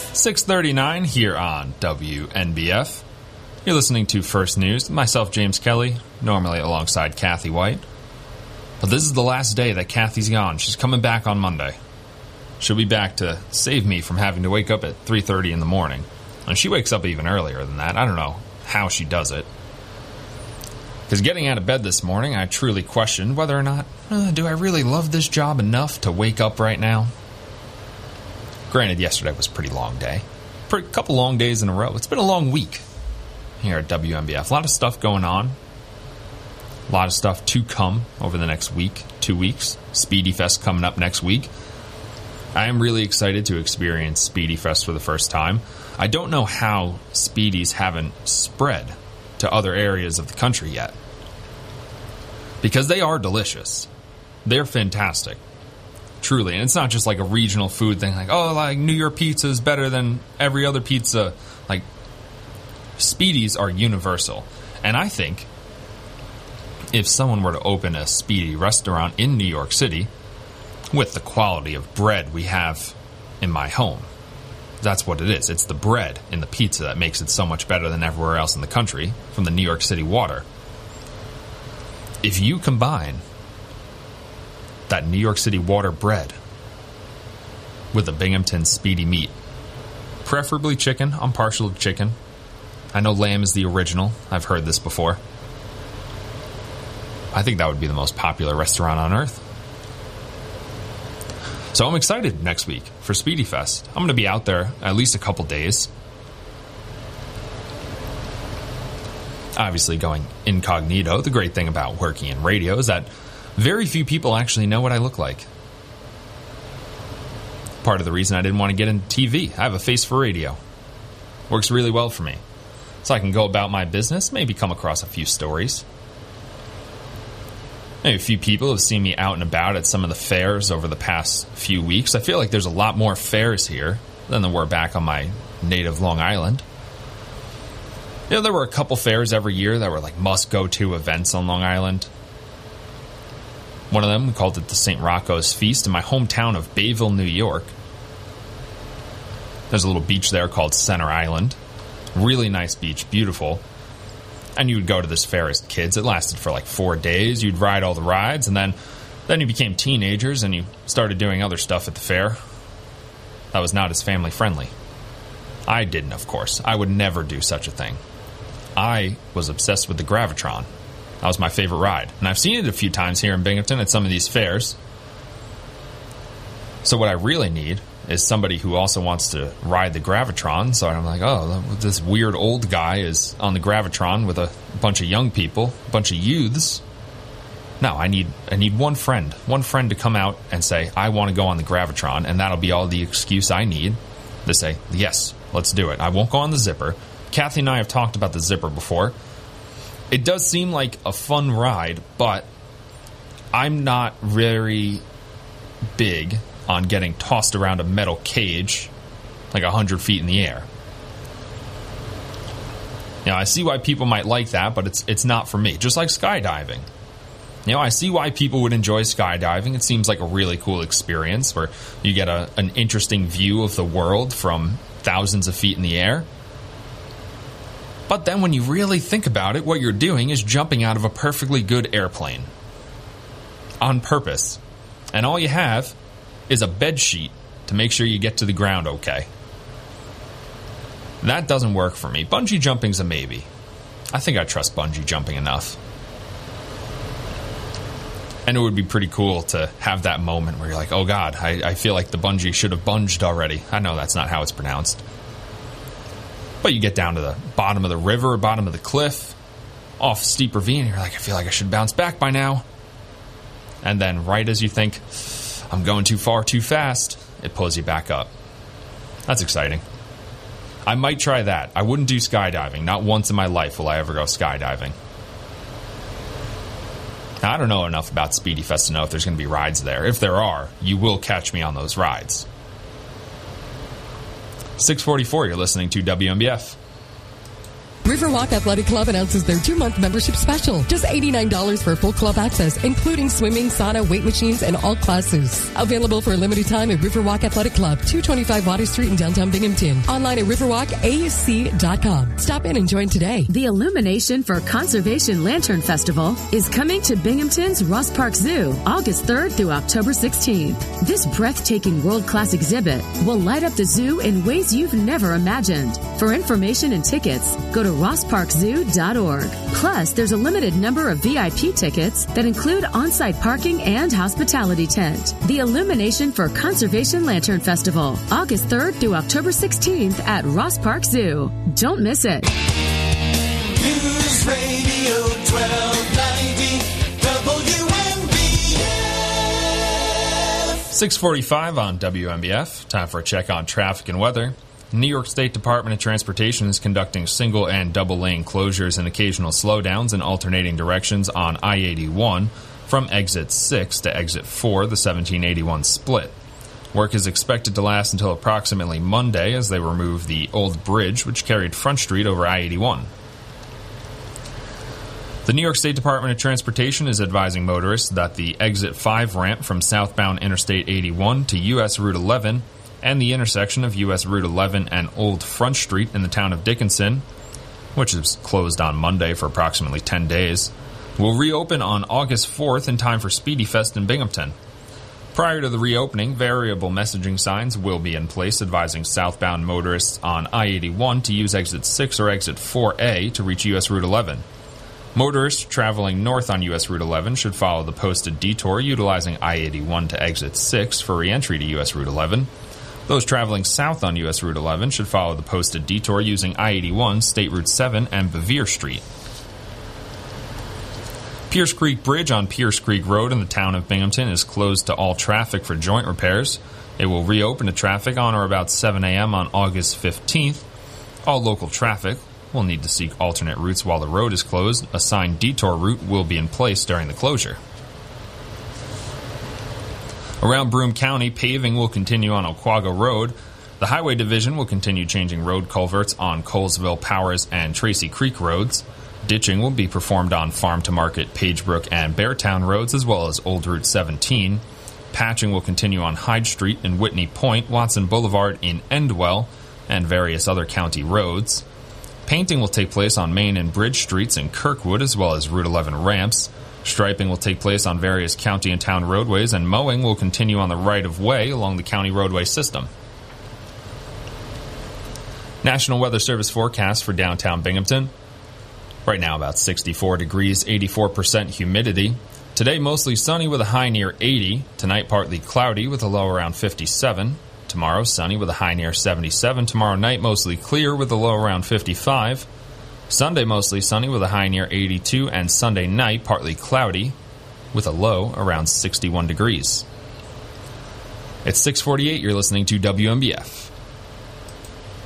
WNBF. 639 here on WNBF. You're listening to First News. Myself, James Kelly, normally alongside Kathy Whyte. But this is the last day that Kathy's gone. She's coming back on Monday. She'll be back to save me from having to wake up at 3:30 in the morning. And she wakes up even earlier than that. I don't know how she does it. Because getting out of bed this morning, I truly questioned whether or not uh, do I really love this job enough to wake up right now. Granted, yesterday was a pretty long day, a couple long days in a row. It's been a long week here at WNBF. A lot of stuff going on. A lot of stuff to come over the next week, two weeks. Spiedie Fest coming up next week. I am really excited to experience Spiedie Fest for the first time. I don't know how Spiedies haven't spread to other areas of the country yet. Because they are delicious. They're fantastic. Truly. And it's not just like a regional food thing, like, oh, like New York pizza is better than every other pizza. Like, Spiedies are universal. And I think if someone were to open a Spiedie restaurant in New York City with the quality of bread we have in my home, that's what it is. It's the bread in the pizza that makes it so much better than everywhere else in the country from the New York City water. If you combine that New York City water bread with the Binghamton Spiedie meat, preferably chicken, I'm partial to chicken. I know lamb is the original. I've heard this before. I think that would be the most popular restaurant on earth. So I'm excited next week for Spiedie Fest. I'm going to be out there at least a couple days. Obviously, going incognito. The great thing about working in radio is that very few people actually know what I look like. Part of the reason I didn't want to get into TV. I have a face for radio. Works really well for me. So I can go about my business, maybe come across a few stories. A few people have seen me out and about at some of the fairs over the past few weeks. I feel like there's a lot more fairs here than there were back on my native Long Island. You know, there were a couple fairs every year that were like must go to events on Long Island. One of them, we called it the St. Rocco's Feast in my hometown of Bayville, New York. There's a little beach there called Center Island. Really nice beach, beautiful. And you would go to this fair as kids. It lasted for like four days. You'd ride all the rides, and then then you became teenagers and you started doing other stuff at the fair. That was not as family friendly. I didn't, of course. I would never do such a thing. I was obsessed with the Gravitron. That was my favorite ride. And I've seen it a few times here in Binghamton at some of these fairs. So, what I really need is somebody who also wants to ride the Gravitron. So I'm like, oh, this weird old guy is on the Gravitron with a bunch of young people, a bunch of youths. No, I need I need one friend, one friend to come out and say, I want to go on the Gravitron, and that'll be all the excuse I need to say, yes, let's do it. I won't go on the zipper. Kathy and I have talked about the zipper before. It does seem like a fun ride, but I'm not very big on getting tossed around a metal cage like 100 feet in the air. Know, I see why people might like that, but it's it's not for me. Just like skydiving. You know, I see why people would enjoy skydiving. It seems like a really cool experience where you get a, an interesting view of the world from thousands of feet in the air. But then when you really think about it, what you're doing is jumping out of a perfectly good airplane. On purpose. And all you have is a bed sheet to make sure you get to the ground okay. That doesn't work for me. Bungee jumping's a maybe. I think I trust bungee jumping enough. And it would be pretty cool to have that moment where you're like, oh god, I, I feel like the bungee should have bunged already. I know that's not how it's pronounced. But you get down to the bottom of the river, bottom of the cliff, off steep ravine, you're like, I feel like I should bounce back by now. And then, right as you think, I'm going too far too fast, it pulls you back up. That's exciting. I might try that. I wouldn't do skydiving. Not once in my life will I ever go skydiving. Now, I don't know enough about Spiedie Fest to know if there's going to be rides there. If there are, you will catch me on those rides. 644, you're listening to WNBF. Riverwalk Athletic Club announces their two-month membership special. Just $89 for full club access, including swimming, sauna, weight machines, and all classes. Available for a limited time at Riverwalk Athletic Club, 225 Water Street in downtown Binghamton. Online at riverwalkac.com. Stop in and join today. The Illumination for Conservation Lantern Festival is coming to Binghamton's Ross Park Zoo August 3rd through October 16th. This breathtaking world-class exhibit will light up the zoo in ways you've never imagined. For information and tickets, go to rossparkzoo.org. Plus, there's a limited number of VIP tickets that include on-site parking and hospitality tent. The Illumination for Conservation Lantern Festival, August 3rd through October 16th at Ross Park Zoo. Don't miss it. News Radio 1290 WNBF. 645 on WNBF. Time for a check on traffic and weather. New York State Department of Transportation is conducting single and double lane closures and occasional slowdowns in alternating directions on I 81 from exit 6 to exit 4, the 1781 split. Work is expected to last until approximately Monday as they remove the old bridge which carried Front Street over I 81. The New York State Department of Transportation is advising motorists that the exit 5 ramp from southbound Interstate 81 to US Route 11 and the intersection of US Route 11 and Old Front Street in the town of Dickinson, which is closed on Monday for approximately 10 days, will reopen on August 4th in time for Spiedie Fest in Binghamton. Prior to the reopening, variable messaging signs will be in place advising southbound motorists on I 81 to use exit 6 or exit 4A to reach US Route 11. Motorists traveling north on US Route 11 should follow the posted detour utilizing I 81 to exit 6 for re entry to US Route 11. Those traveling south on US Route 11 should follow the posted detour using I 81, State Route 7, and Bevier Street. Pierce Creek Bridge on Pierce Creek Road in the town of Binghamton is closed to all traffic for joint repairs. It will reopen to traffic on or about 7 a.m. on August 15th. All local traffic will need to seek alternate routes while the road is closed. A signed detour route will be in place during the closure. Around Broome County, paving will continue on Oquaga Road. The Highway Division will continue changing road culverts on Colesville, Powers, and Tracy Creek roads. Ditching will be performed on Farm to Market, Pagebrook, and Beartown roads, as well as Old Route 17. Patching will continue on Hyde Street in Whitney Point, Watson Boulevard in Endwell, and various other county roads. Painting will take place on Main and Bridge Streets in Kirkwood, as well as Route 11 ramps. Striping will take place on various county and town roadways, and mowing will continue on the right of way along the county roadway system. National Weather Service forecast for downtown Binghamton. Right now, about 64 degrees, 84% humidity. Today, mostly sunny with a high near 80. Tonight, partly cloudy with a low around 57. Tomorrow, sunny with a high near 77. Tomorrow night, mostly clear with a low around 55. Sunday mostly sunny with a high near 82, and Sunday night partly cloudy with a low around 61 degrees. It's 648, you're listening to WNBF.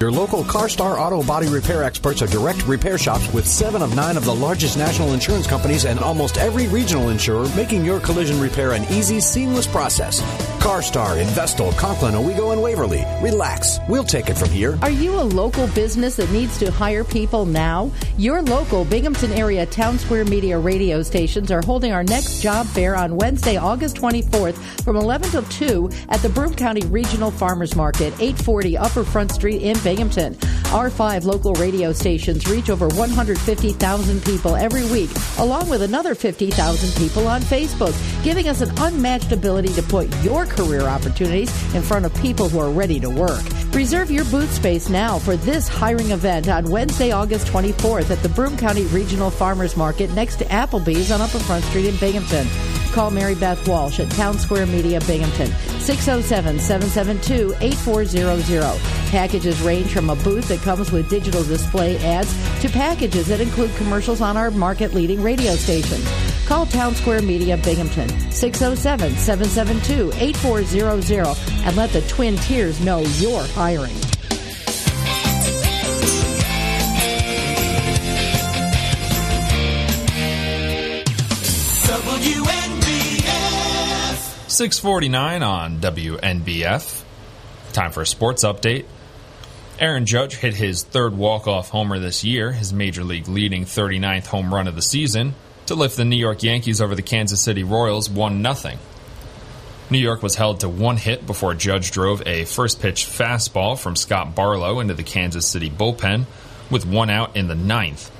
Your local CarStar Auto Body Repair experts are direct repair shops with seven of nine of the largest national insurance companies and almost every regional insurer, making your collision repair an easy, seamless process. CarStar in Vestal, Conklin, Owego, and Waverly. Relax. We'll take it from here. Are you a local business that needs to hire people now? Your local Binghamton area Town Square Media radio stations are holding our next job fair on Wednesday, August 24th from 11 till 2 at the Broome County Regional Farmers Market, 840 Upper Front Street in Binghamton. Binghamton. Our five local radio stations reach over 150,000 people every week, along with another 50,000 people on Facebook, giving us an unmatched ability to put your career opportunities in front of people who are ready to work. Reserve your booth space now for this hiring event on Wednesday, August 24th at the Broome County Regional Farmers Market next to Applebee's on Upper Front Street in Binghamton. Call Mary Beth Walsh at Town Square Media Binghamton, 607 772 8400. Packages range from a booth that comes with digital display ads to packages that include commercials on our market leading radio station. Call Town Square Media Binghamton, 607 772 8400, and let the Twin Tiers know you're hiring. 649 on WNBF. Time for a sports update. Aaron Judge hit his third walk-off homer this year, his major league leading 39th home run of the season, to lift the New York Yankees over the Kansas City Royals 1-0. New York was held to one hit before Judge drove a first pitch fastball from Scott Barlow into the Kansas City bullpen with one out in the ninth.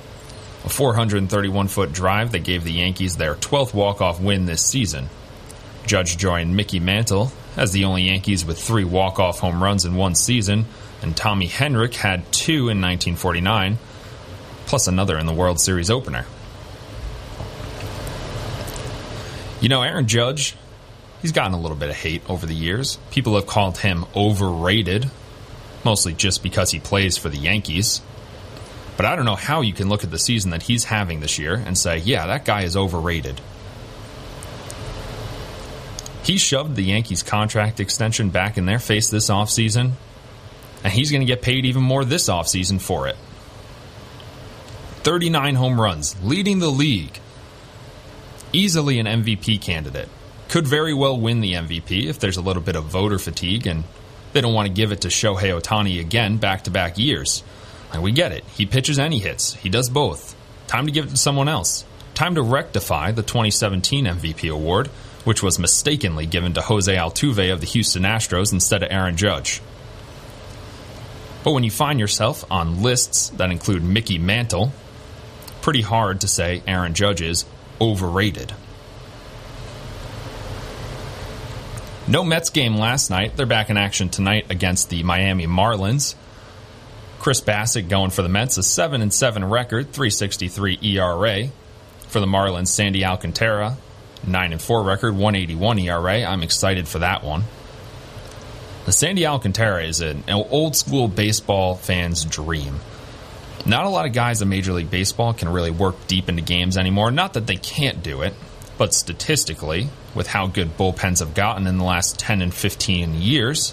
A 431 foot drive that gave the Yankees their 12th walk-off win this season. Judge joined Mickey Mantle as the only Yankees with three walk-off home runs in one season, and Tommy Henrich had two in 1949, plus another in the World Series opener. You know, Aaron Judge, he's gotten a little bit of hate over the years. People have called him overrated, mostly just because he plays for the Yankees. But I don't know how you can look at the season that he's having this year and say, yeah, that guy is overrated. He shoved the Yankees' contract extension back in their face this offseason, and he's going to get paid even more this offseason for it. 39 home runs, leading the league. Easily an MVP candidate. Could very well win the MVP if there's a little bit of voter fatigue and they don't want to give it to Shohei Ohtani again back to back years. And we get it. He pitches and he hits. He does both. Time to give it to someone else. Time to rectify the 2017 MVP award, which was mistakenly given to Jose Altuve of the Houston Astros instead of Aaron Judge. But when you find yourself on lists that include Mickey Mantle, pretty hard to say Aaron Judge is overrated. No Mets game last night. They're back in action tonight against the Miami Marlins. Chris Bassitt going for the Mets, a 7 and 7 record, 363 ERA. For the Marlins, Sandy Alcantara, 9 and 4 record, 181 ERA. I'm excited for that one. The Sandy Alcantara is an old school baseball fan's dream. Not a lot of guys in Major League Baseball can really work deep into games anymore. Not that they can't do it, but statistically, with how good bullpens have gotten in the last 10 and 15 years,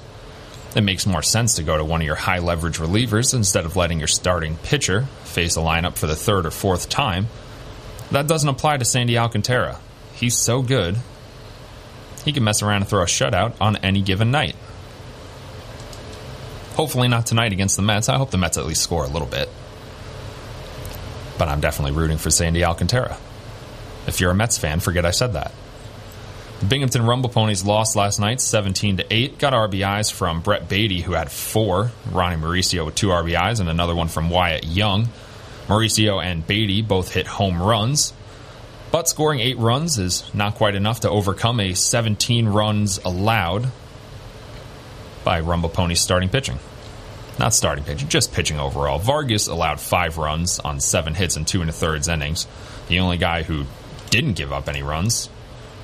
it makes more sense to go to one of your high leverage relievers instead of letting your starting pitcher face a lineup for the third or fourth time. That doesn't apply to Sandy Alcantara. He's so good, he can mess around and throw a shutout on any given night. Hopefully, not tonight against the Mets. I hope the Mets at least score a little bit. But I'm definitely rooting for Sandy Alcantara. If you're a Mets fan, forget I said that. The Binghamton Rumble Ponies lost last night, 17 to 8. Got RBIs from Brett Baty, who had four. Ronnie Mauricio with two RBIs, and another one from Wyatt Young. Mauricio and Baty both hit home runs. But scoring eight runs is not quite enough to overcome a 17 runs allowed by Rumble Ponies starting pitching. Not starting pitching, just pitching overall. Vargas allowed five runs on seven hits and two and a thirds innings. The only guy who didn't give up any runs,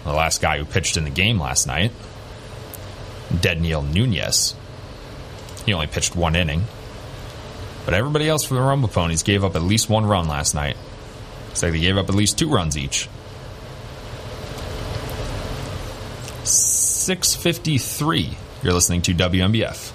the last guy who pitched in the game last night, Dedniel Nunez. He only pitched one inning. But everybody else for the Rumble Ponies gave up at least one run last night. Looks like they gave up at least two runs each. 653. You're listening to WNBF.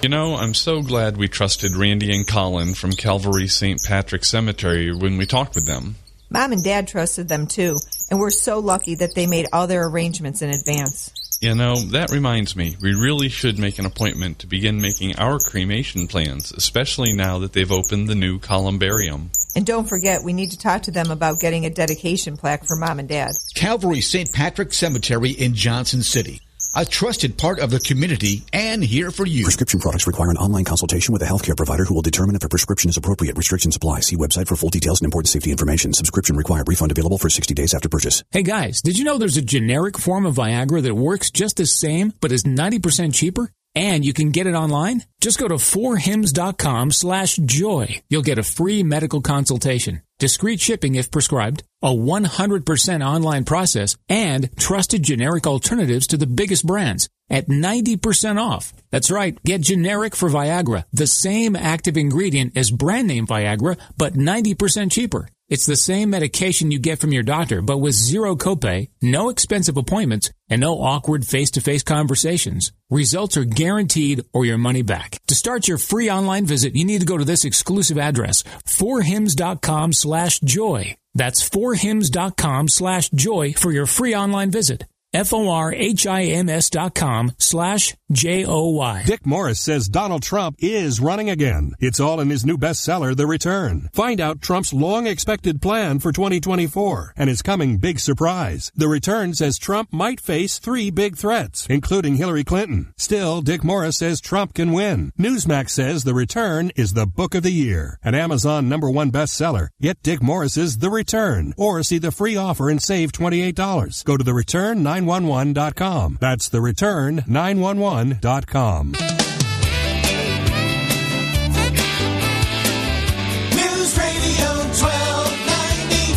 You know, I'm so glad we trusted Randy and Colin from Calvary St. Patrick Cemetery when we talked with them. Mom and Dad trusted them too, and we're so lucky that they made all their arrangements in advance. You know, that reminds me, we really should make an appointment to begin making our cremation plans, especially now that they've opened the new columbarium. And don't forget, we need to talk to them about getting a dedication plaque for Mom and Dad. Calvary St. Patrick Cemetery in Johnson City. a trusted part of the community and here for you. Prescription products require an online consultation with a healthcare provider who will determine if a prescription is appropriate. Restrictions apply. See website for full details and important safety information. Subscription required. Refund available for 60 days after purchase. Hey guys, did you know there's a generic form of Viagra that works just the same but is 90% cheaper? And you can get it online? Just go to forhims.com slash joy. You'll get a free medical consultation, discreet shipping if prescribed, a 100% online process, and trusted generic alternatives to the biggest brands at 90% off. That's right. Get generic for Viagra, the same active ingredient as brand name Viagra, but 90% cheaper. It's the same medication you get from your doctor, but with zero copay, no expensive appointments, and no awkward face-to-face conversations. Results are guaranteed or your money back. To start your free online visit, you need to go to this exclusive address, forhims.com slash joy. That's forhims.com slash joy for your free online visit. F-O-R-H-I-M-S dot com slash J-O-Y. Dick Morris says Donald Trump is running again. It's all in his new bestseller, The Return. Find out Trump's long expected plan for 2024 and his coming big surprise. The Return says Trump might face three big threats, including Hillary Clinton. Still, Dick Morris says Trump can win. Newsmax says The Return is the book of the year. An Amazon number one bestseller. Get Dick Morris's The Return or see the free offer and save $28. Go to The Return 9 911.com. That's the return 911.com. News Radio 1290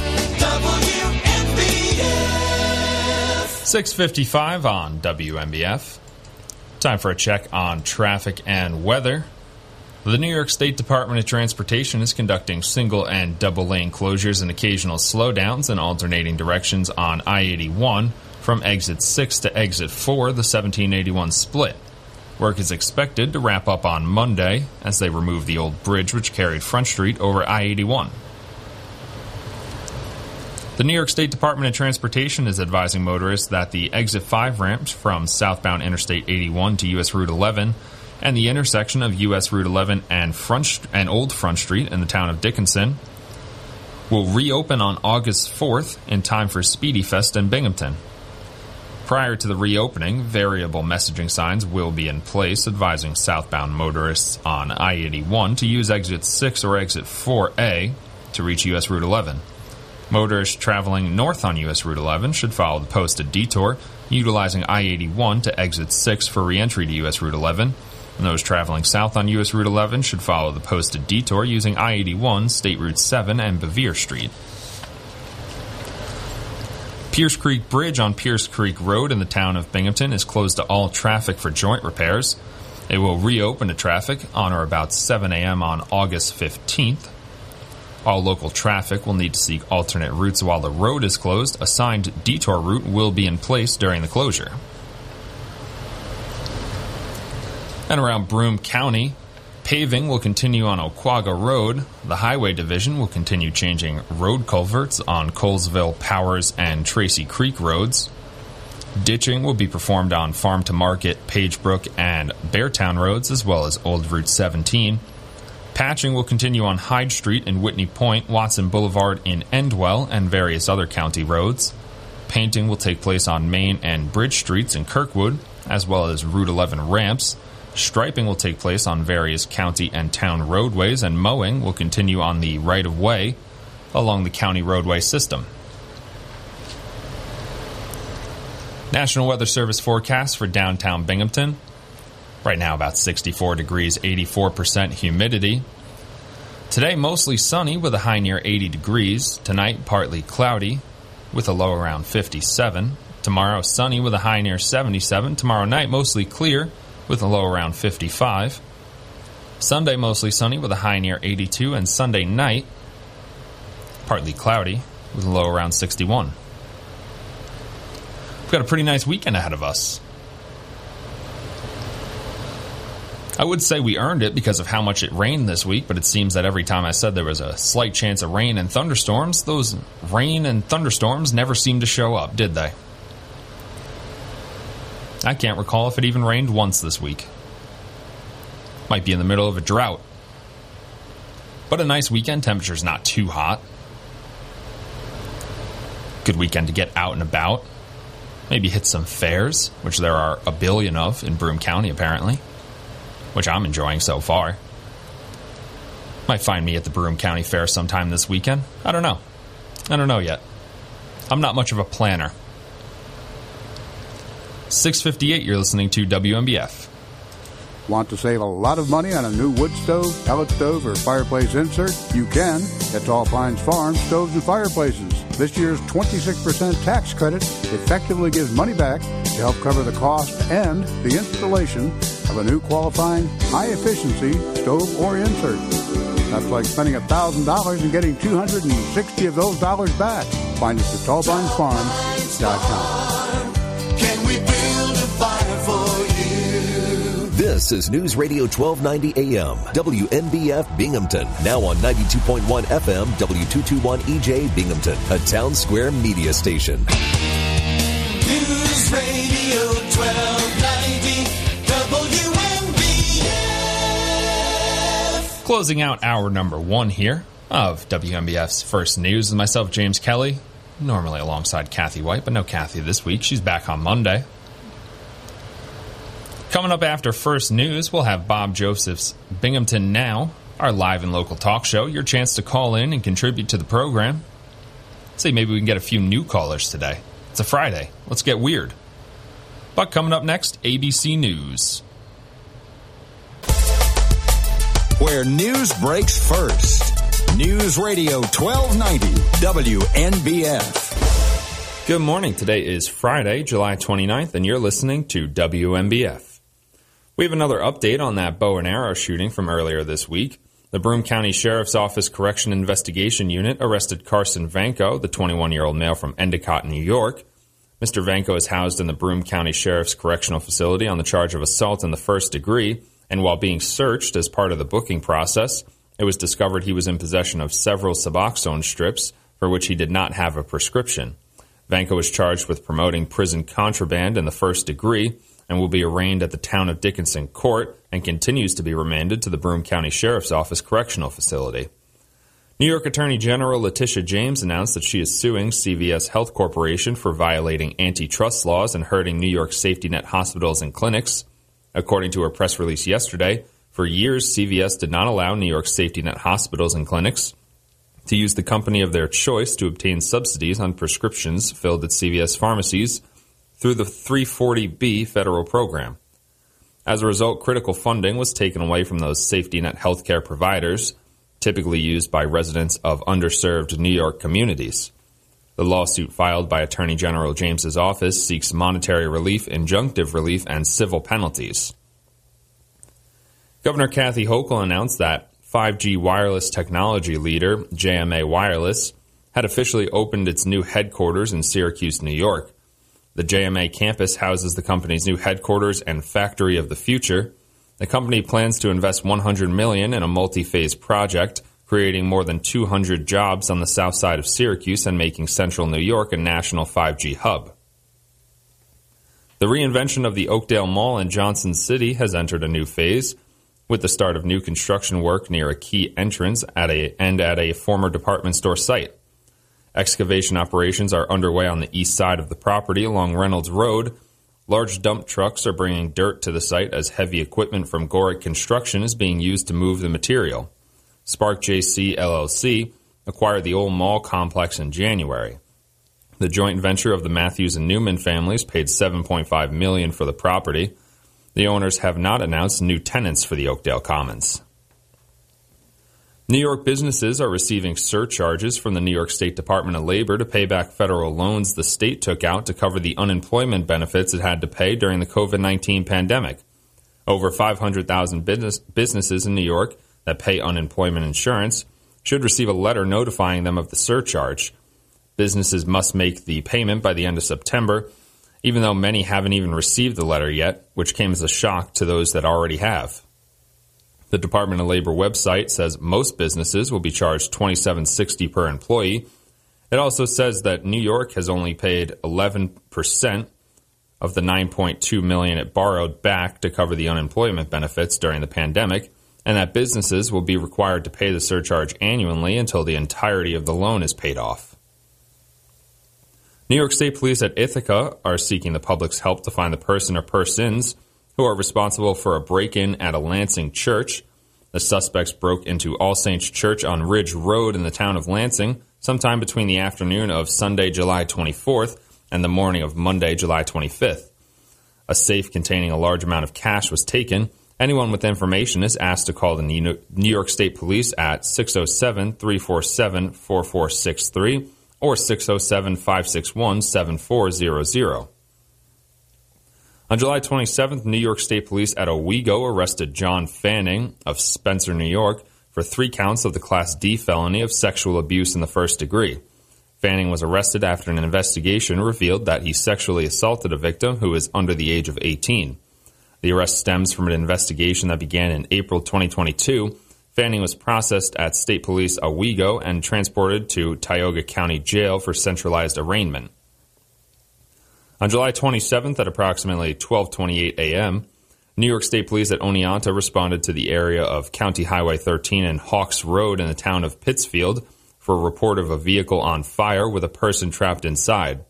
WNBF. 655 on WNBF. Time for a check on traffic and weather. The New York State Department of Transportation is conducting single and double lane closures and occasional slowdowns in alternating directions on I 81 from exit 6 to exit 4, the 1781 split. Work is expected to wrap up on Monday as they remove the old bridge which carried Front Street over I 81. The New York State Department of Transportation is advising motorists that the exit 5 ramps from southbound Interstate 81 to US Route 11 and the intersection of US Route 11 and Front and Old Front Street in the town of Dickinson will reopen on August 4th in time for Spiedie Fest in Binghamton. Prior to the reopening, variable messaging signs will be in place advising southbound motorists on I 81 to use exit 6 or exit 4A to reach US Route 11. Motorists traveling north on US Route 11 should follow the posted detour, utilizing I 81 to exit 6 for re entry to US Route 11. And those traveling south on US Route 11 should follow the posted detour using I 81, State Route 7, and Bevier Street. Pierce Creek Bridge on Pierce Creek Road in the town of Binghamton is closed to all traffic for joint repairs. It will reopen to traffic on or about 7 a.m. on August 15th. All local traffic will need to seek alternate routes while the road is closed. A signed detour route will be in place during the closure. And around Broome County, Paving will continue on Oquaga Road. The Highway Division will continue changing road culverts on Colesville, Powers, and Tracy Creek roads. Ditching will be performed on Farm to Market, Pagebrook, and Beartown roads, as well as Old Route 17. Patching will continue on Hyde Street in Whitney Point, Watson Boulevard in Endwell, and various other county roads. Painting will take place on Main and Bridge Streets in Kirkwood, as well as Route 11 ramps. Striping will take place on various county and town roadways, and mowing will continue on the right of way along the county roadway system. National Weather Service forecast for downtown Binghamton. Right now, about 64 degrees, 84% humidity. Today, mostly sunny with a high near 80 degrees. Tonight, partly cloudy with a low around 57. Tomorrow, sunny with a high near 77. Tomorrow night, mostly clear with a low around 55. Sunday, mostly sunny with a high near 82. And Sunday night, partly cloudy with a low around 61. We've got a pretty nice weekend ahead of us. I would say we earned it because of how much it rained this week, but it seems that every time I said there was a slight chance of rain and thunderstorms, those rain and thunderstorms never seemed to show up, did they? I can't recall if it even rained once this week. Might be in the middle of a drought. But a nice weekend, temperature's not too hot. Good weekend to get out and about. Maybe hit some fairs, which there are a billion of in Broome County apparently, which I'm enjoying so far. Might find me at the Broome County Fair sometime this weekend. I don't know. I don't know yet. I'm not much of a planner. 658, you're listening to WNBF. Want to save a lot of money on a new wood stove, pellet stove, or fireplace insert? You can at Tall Pines Farm Stoves and Fireplaces. This year's 26% tax credit effectively gives money back to help cover the cost and the installation of a new qualifying high efficiency stove or insert. That's like spending $1,000 and getting 260 of those dollars back. Find us at tallpinesfarm.com. This is News Radio 1290 AM, WNBF Binghamton. Now on 92.1 FM, W221 EJ Binghamton, a town square media station. News Radio 1290 WNBF. Closing out hour number one here of WNBF's First News with myself, James Kelly, normally alongside Kathy Whyte, but no Kathy this week. She's back on Monday. Coming up after First News, we'll have Bob Joseph's Binghamton Now, our live and local talk show. Your chance to call in and contribute to the program. See, maybe we can get a few new callers today. It's a Friday. Let's get weird. But coming up next, ABC News. Where news breaks first. News Radio 1290 WNBF. Good morning. Today is Friday, July 29th, and you're listening to WNBF. We have another update on that bow and arrow shooting from earlier this week. The Broome County Sheriff's Office Correction Investigation Unit arrested Carson Vanko, the 21 year old male from Endicott, New York. Mr. Vanko is housed in the Broome County Sheriff's Correctional Facility on the charge of assault in the first degree, and while being searched as part of the booking process, it was discovered he was in possession of several Suboxone strips for which he did not have a prescription. Vanko was charged with promoting prison contraband in the first degree and will be arraigned at the Town of Dickinson Court and continues to be remanded to the Broome County Sheriff's Office Correctional Facility. New York Attorney General Letitia James announced that she is suing CVS Health Corporation for violating antitrust laws and hurting New York safety net hospitals and clinics. According to her press release yesterday, for years CVS did not allow New York safety net hospitals and clinics to use the company of their choice to obtain subsidies on prescriptions filled at CVS pharmacies through the 340B federal program. As a result, critical funding was taken away from those safety net healthcare providers, typically used by residents of underserved New York communities. The lawsuit filed by Attorney General James's office seeks monetary relief, injunctive relief, and civil penalties. Governor Kathy Hochul announced that 5G wireless technology leader JMA Wireless had officially opened its new headquarters in Syracuse, New York. The JMA campus houses the company's new headquarters and factory of the future. The company plans to invest 100 million in a multi-phase project, creating more than 200 jobs on the south side of Syracuse and making central New York a national 5G hub. The reinvention of the Oakdale Mall in Johnson City has entered a new phase with the start of new construction work near a key entrance at a and at a former department store site. Excavation operations are underway on the east side of the property along Reynolds Road. Large dump trucks are bringing dirt to the site as heavy equipment from Gorick Construction is being used to move the material. Spark JC LLC acquired the old mall complex in January. The joint venture of the Matthews and Newman families paid 7.5 million for the property. The owners have not announced new tenants for the Oakdale Commons. New York businesses are receiving surcharges from the New York State Department of Labor to pay back federal loans the state took out to cover the unemployment benefits it had to pay during the COVID 19 pandemic. Over 500,000 business, businesses in New York that pay unemployment insurance should receive a letter notifying them of the surcharge. Businesses must make the payment by the end of September, even though many haven't even received the letter yet, which came as a shock to those that already have. The Department of Labor website says most businesses will be charged $27.60 per employee. It also says that New York has only paid 11% of the 9.2 million it borrowed back to cover the unemployment benefits during the pandemic, and that businesses will be required to pay the surcharge annually until the entirety of the loan is paid off. New York State Police at Ithaca are seeking the public's help to find the person or persons who are responsible for a break in at a Lansing church. The suspects broke into All Saints Church on Ridge Road in the town of Lansing sometime between the afternoon of Sunday, July 24th and the morning of Monday, July 25th. A safe containing a large amount of cash was taken. Anyone with information is asked to call the New York State Police at 607 347 4463 or 607 561 7400. On July 27th, New York State Police at Owego arrested John Fanning of Spencer, New York, for three counts of the Class D felony of sexual abuse in the first degree. Fanning was arrested after an investigation revealed that he sexually assaulted a victim who is under the age of 18. The arrest stems from an investigation that began in April 2022. Fanning was processed at State Police Owego and transported to Tioga County Jail for centralized arraignment. On July 27th at approximately 12:28 a.m., New York State Police at Oneonta responded to the area of County Highway 13 and Hawks Road in the town of Pittsfield for a report of a vehicle on fire with a person trapped inside.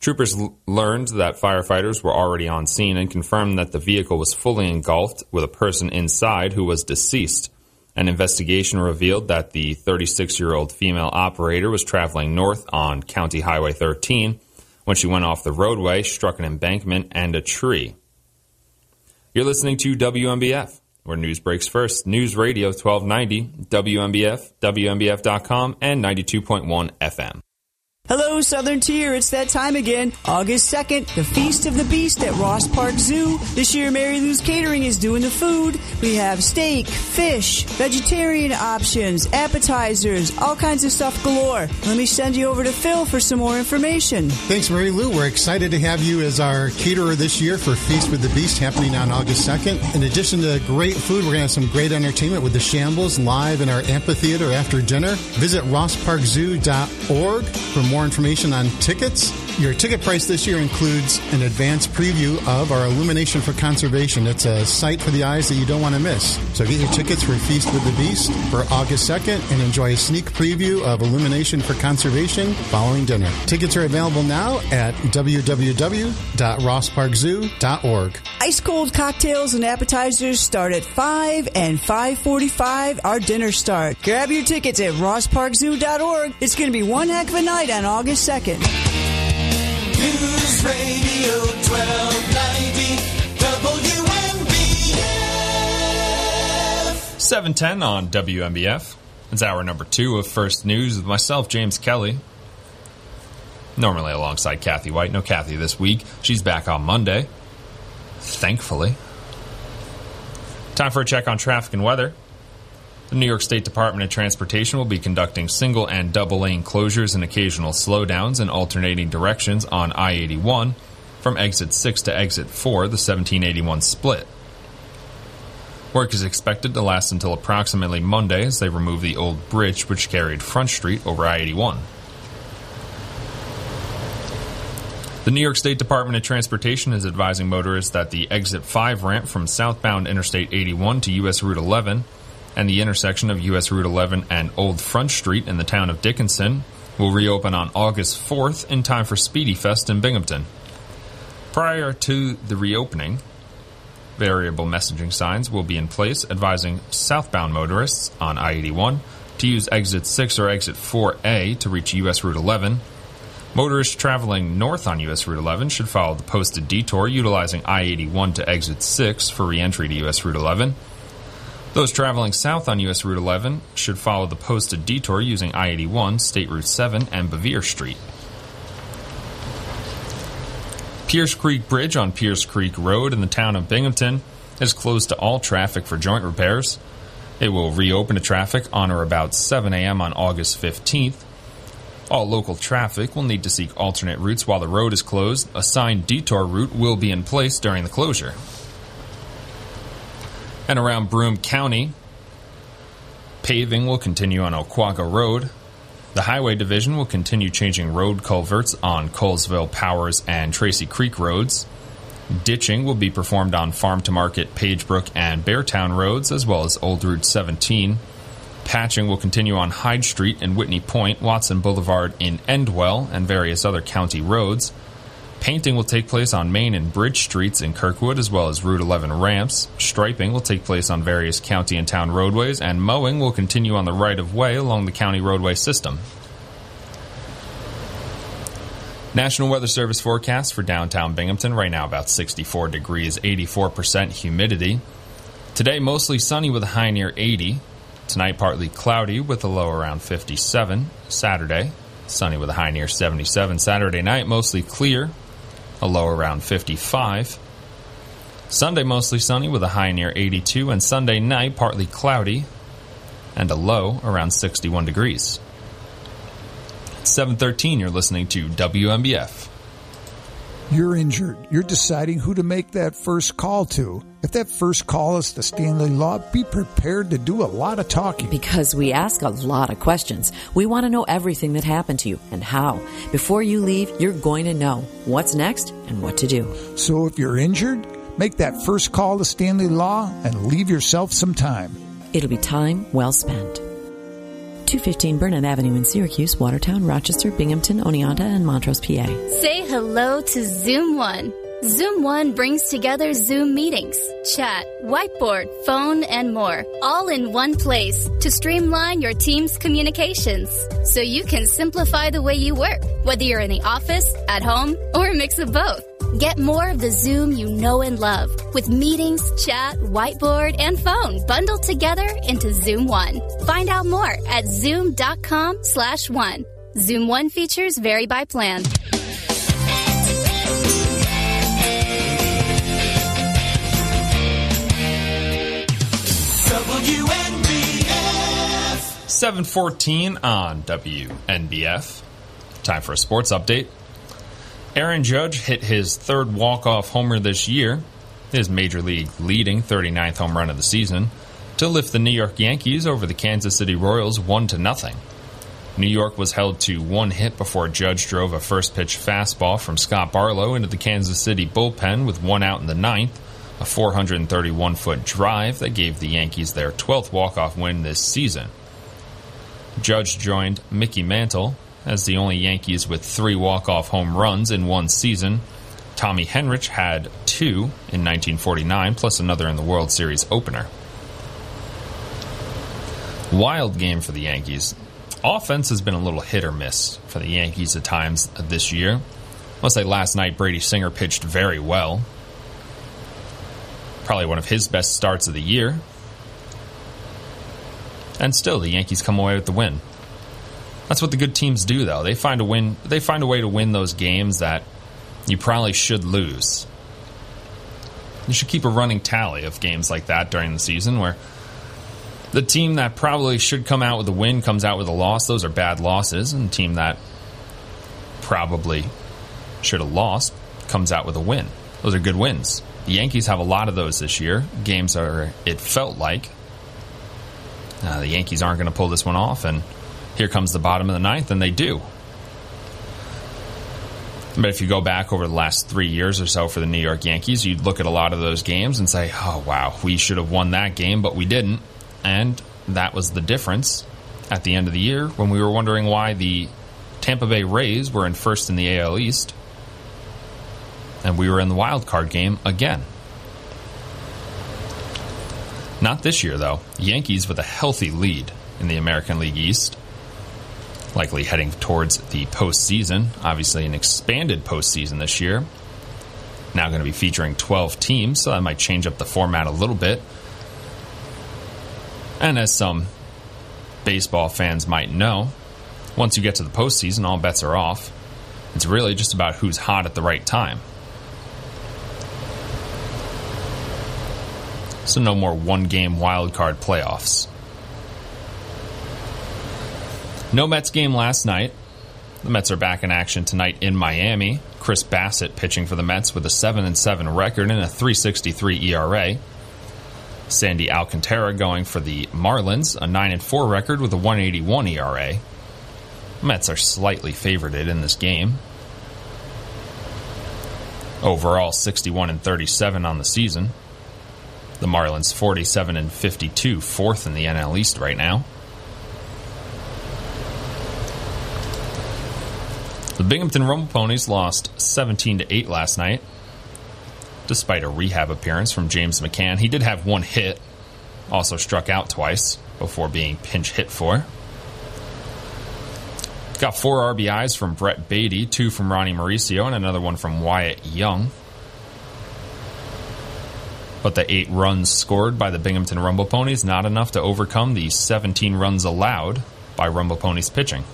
Troopers l- learned that firefighters were already on scene and confirmed that the vehicle was fully engulfed with a person inside who was deceased. An investigation revealed that the 36 year old female operator was traveling north on County Highway 13 when she went off the roadway, struck an embankment and a tree. You're listening to WNBF, where news breaks first. News Radio 1290, WNBF, WNBF.com, and 92.1 FM. Hello, Southern Tier. It's that time again. August 2nd, the Feast of the Beast at Ross Park Zoo. This year, Mary Lou's Catering is doing the food. We have steak, fish, vegetarian options, appetizers, all kinds of stuff galore. Let me send you over to Phil for some more information. Thanks, Mary Lou. We're excited to have you as our caterer this year for Feast with the Beast happening on August 2nd. In addition to great food, we're going to have some great entertainment with the Shambles live in our amphitheater after dinner. Visit rossparkzoo.org for more more information on tickets. Your ticket price this year includes an advance preview of our Illumination for Conservation. It's a sight for the eyes that you don't want to miss. So get your tickets for Feast with the Beast for August 2nd and enjoy a sneak preview of Illumination for Conservation following dinner. Tickets are available now at www.rossparkzoo.org. Ice cold cocktails and appetizers start at 5 and 5:45 our dinner start. Grab your tickets at rossparkzoo.org. It's going to be one heck of a night on August 2nd. News Radio 1290 WNBF. 710 on WNBF. It's hour number two of First News with myself, James Kelly. Normally alongside Kathy Whyte. No Kathy this week. She's back on Monday. Thankfully. Time for a check on traffic and weather. The New York State Department of Transportation will be conducting single and double lane closures and occasional slowdowns in alternating directions on I 81 from exit 6 to exit 4, the 1781 split. Work is expected to last until approximately Monday as they remove the old bridge which carried Front Street over I 81. The New York State Department of Transportation is advising motorists that the exit 5 ramp from southbound Interstate 81 to US Route 11 and the intersection of US Route 11 and Old Front Street in the town of Dickinson will reopen on August 4th in time for Spiedie Fest in Binghamton. Prior to the reopening, variable messaging signs will be in place advising southbound motorists on I 81 to use exit 6 or exit 4A to reach US Route 11. Motorists traveling north on US Route 11 should follow the posted detour utilizing I 81 to exit 6 for re entry to US Route 11. Those traveling south on US Route 11 should follow the posted detour using I 81, State Route 7, and Bevier Street. Pierce Creek Bridge on Pierce Creek Road in the town of Binghamton is closed to all traffic for joint repairs. It will reopen to traffic on or about 7 a.m. on August 15th. All local traffic will need to seek alternate routes while the road is closed. A signed detour route will be in place during the closure. And around Broome County, paving will continue on Oquaga Road. The Highway Division will continue changing road culverts on Colesville, Powers, and Tracy Creek roads. Ditching will be performed on Farm to Market, Pagebrook, and Beartown roads, as well as Old Route 17. Patching will continue on Hyde Street and Whitney Point, Watson Boulevard in Endwell, and various other county roads. Painting will take place on Main and Bridge Streets in Kirkwood, as well as Route 11 ramps. Striping will take place on various county and town roadways, and mowing will continue on the right of way along the county roadway system. National Weather Service forecast for downtown Binghamton right now about 64 degrees, 84% humidity. Today, mostly sunny with a high near 80. Tonight, partly cloudy with a low around 57. Saturday, sunny with a high near 77. Saturday night, mostly clear, a low around 55. Sunday, mostly sunny with a high near 82. And Sunday night, partly cloudy and a low around 61 degrees. 713, you're listening to WNBF. You're injured. You're deciding who to make that first call to. If that first call is to Stanley Law, be prepared to do a lot of talking. Because we ask a lot of questions. We want to know everything that happened to you and how. Before you leave, you're going to know what's next and what to do. So if you're injured, make that first call to Stanley Law and leave yourself some time. It'll be time well spent. 215 Burnett Avenue in Syracuse, Watertown, Rochester, Binghamton, Oneonta, and Montrose, PA. Say hello to Zoom One. Zoom One brings together Zoom meetings, chat, whiteboard, phone, and more, all in one place to streamline your team's communications so you can simplify the way you work, whether you're in the office, at home, or a mix of both. Get more of the Zoom you know and love with meetings, chat, whiteboard, and phone bundled together into Zoom One. Find out more at zoom.com slash one. Zoom One features vary by plan. 714 on WNBF. Time for a sports update. Aaron Judge hit his third walk-off homer this year, his major league leading 39th home run of the season, to lift the New York Yankees over the Kansas City Royals 1 to nothing. New York was held to one hit before Judge drove a first pitch fastball from Scott Barlow into the Kansas City bullpen with one out in the ninth, a 431 foot drive that gave the Yankees their 12th walk-off win this season. Judge joined Mickey Mantle as the only Yankees with three walk-off home runs in one season. Tommy Henrich had two in 1949, plus another in the World Series opener. Wild game for the Yankees. Offense has been a little hit or miss for the Yankees at times this year. Let's say last night Brady Singer pitched very well. Probably one of his best starts of the year. And still, the Yankees come away with the win. That's what the good teams do, though. They find a win. They find a way to win those games that you probably should lose. You should keep a running tally of games like that during the season, where the team that probably should come out with a win comes out with a loss. Those are bad losses, and the team that probably should have lost comes out with a win. Those are good wins. The Yankees have a lot of those this year. Games are, it felt like, uh, the Yankees aren't going to pull this one off, and here comes the bottom of the ninth, and they do. But if you go back over the last three years or so for the New York Yankees, you'd look at a lot of those games and say, oh, wow, we should have won that game, but we didn't. And that was the difference at the end of the year when we were wondering why the Tampa Bay Rays were in first in the AL East and we were in the wild card game again. Not this year, though. Yankees with a healthy lead in the American League East likely heading towards the postseason. Obviously, an expanded postseason this year. Now going to be featuring 12 teams, so that might change up the format a little bit. And as some baseball fans might know, once you get to the postseason, all bets are off. It's really just about who's hot at the right time. So, no more one game wildcard playoffs. No Mets game last night. The Mets are back in action tonight in Miami. Chris Bassitt pitching for the Mets with a 7 and 7 record and a 3.63 ERA. Sandy Alcantara going for the Marlins, a 9 and 4 record with a 181 ERA. Mets are slightly favored in this game. Overall 61 and 37 on the season the Marlins 47 and 52, fourth in the NL East right now. The Binghamton Rumble Ponies lost 17 to 8 last night, despite a rehab appearance from James McCann. He did have one hit, also struck out twice before being pinch hit for. Got four RBIs from Brett Baty, two from Ronny Mauricio, and another one from Wyatt Young. But the eight runs scored by the Binghamton Rumble Ponies not enough to overcome the 17 runs allowed by Rumble Ponies pitching.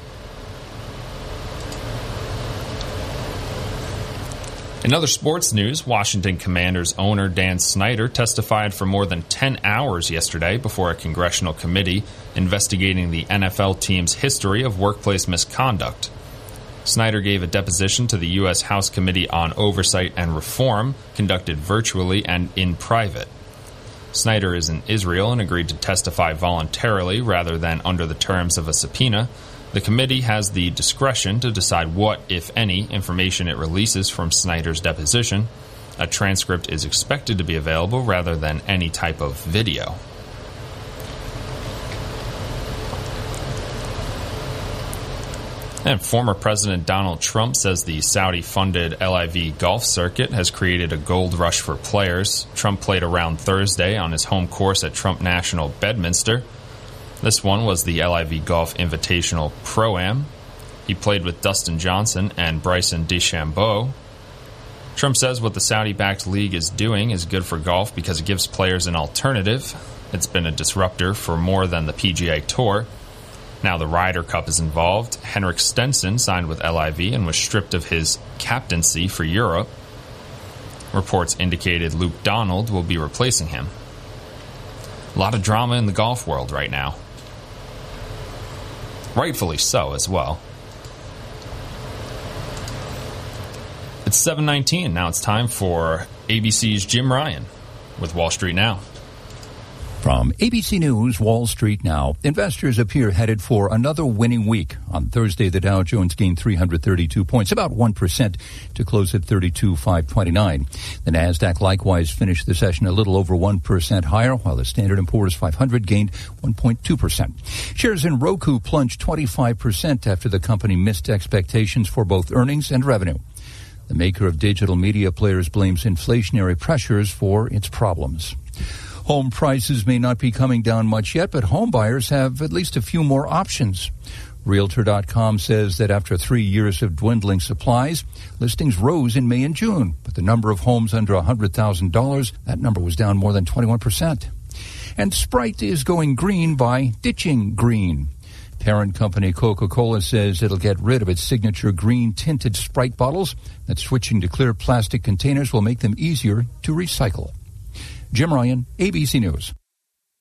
In other sports news, Washington Commanders owner Dan Snyder testified for more than 10 hours yesterday before a congressional committee investigating the NFL team's history of workplace misconduct. Snyder gave a deposition to the U.S. House Committee on Oversight and Reform, conducted virtually and in private. Snyder is in Israel and agreed to testify voluntarily rather than under the terms of a subpoena. The committee has the discretion to decide what, if any, information it releases from Snyder's deposition. A transcript is expected to be available rather than any type of video. And former President Donald Trump says the Saudi funded LIV golf circuit has created a gold rush for players. Trump played around Thursday on his home course at Trump National Bedminster. This one was the LIV Golf Invitational Pro Am. He played with Dustin Johnson and Bryson DeChambeau. Trump says what the Saudi backed league is doing is good for golf because it gives players an alternative. It's been a disruptor for more than the PGA Tour. Now the Ryder Cup is involved. Henrik Stenson signed with LIV and was stripped of his captaincy for Europe. Reports indicated Luke Donald will be replacing him. A lot of drama in the golf world right now. Rightfully so as well. It's 719. Now it's time for ABC's Jim Ryan with Wall Street Now. From ABC News, Wall Street Now. Investors appear headed for another winning week. On Thursday, the Dow Jones gained 332 points, about 1% to close at 32,529. The Nasdaq likewise finished the session a little over 1% higher, while the Standard & Poor's 500 gained 1.2%. Shares in Roku plunged 25% after the company missed expectations for both earnings and revenue. The maker of digital media players blames inflationary pressures for its problems. Home prices may not be coming down much yet, but home buyers have at least a few more options. Realtor.com says that after three years of dwindling supplies, listings rose in May and June, but the number of homes under $100,000, that number was down more than 21%. And Sprite is going green by ditching green. Parent company Coca Cola says it'll get rid of its signature green tinted Sprite bottles, that switching to clear plastic containers will make them easier to recycle. Jim Ryan, ABC News.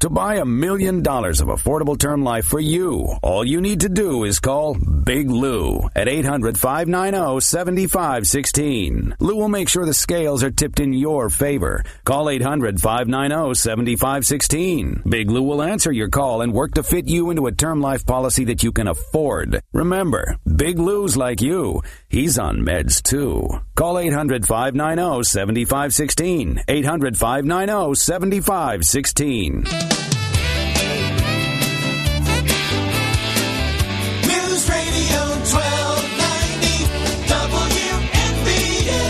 To buy a million dollars of affordable term life for you, all you need to do is call Big Lou at 800 590 7516. Lou will make sure the scales are tipped in your favor. Call 800 590 7516. Big Lou will answer your call and work to fit you into a term life policy that you can afford. Remember, Big Lou's like you. He's on meds too. Call 800 590 7516. 800 590 7516. News Radio 1290 WNBF.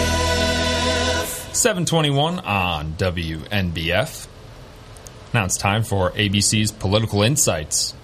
721 on WNBF. Now it's time for ABC's Political Insights.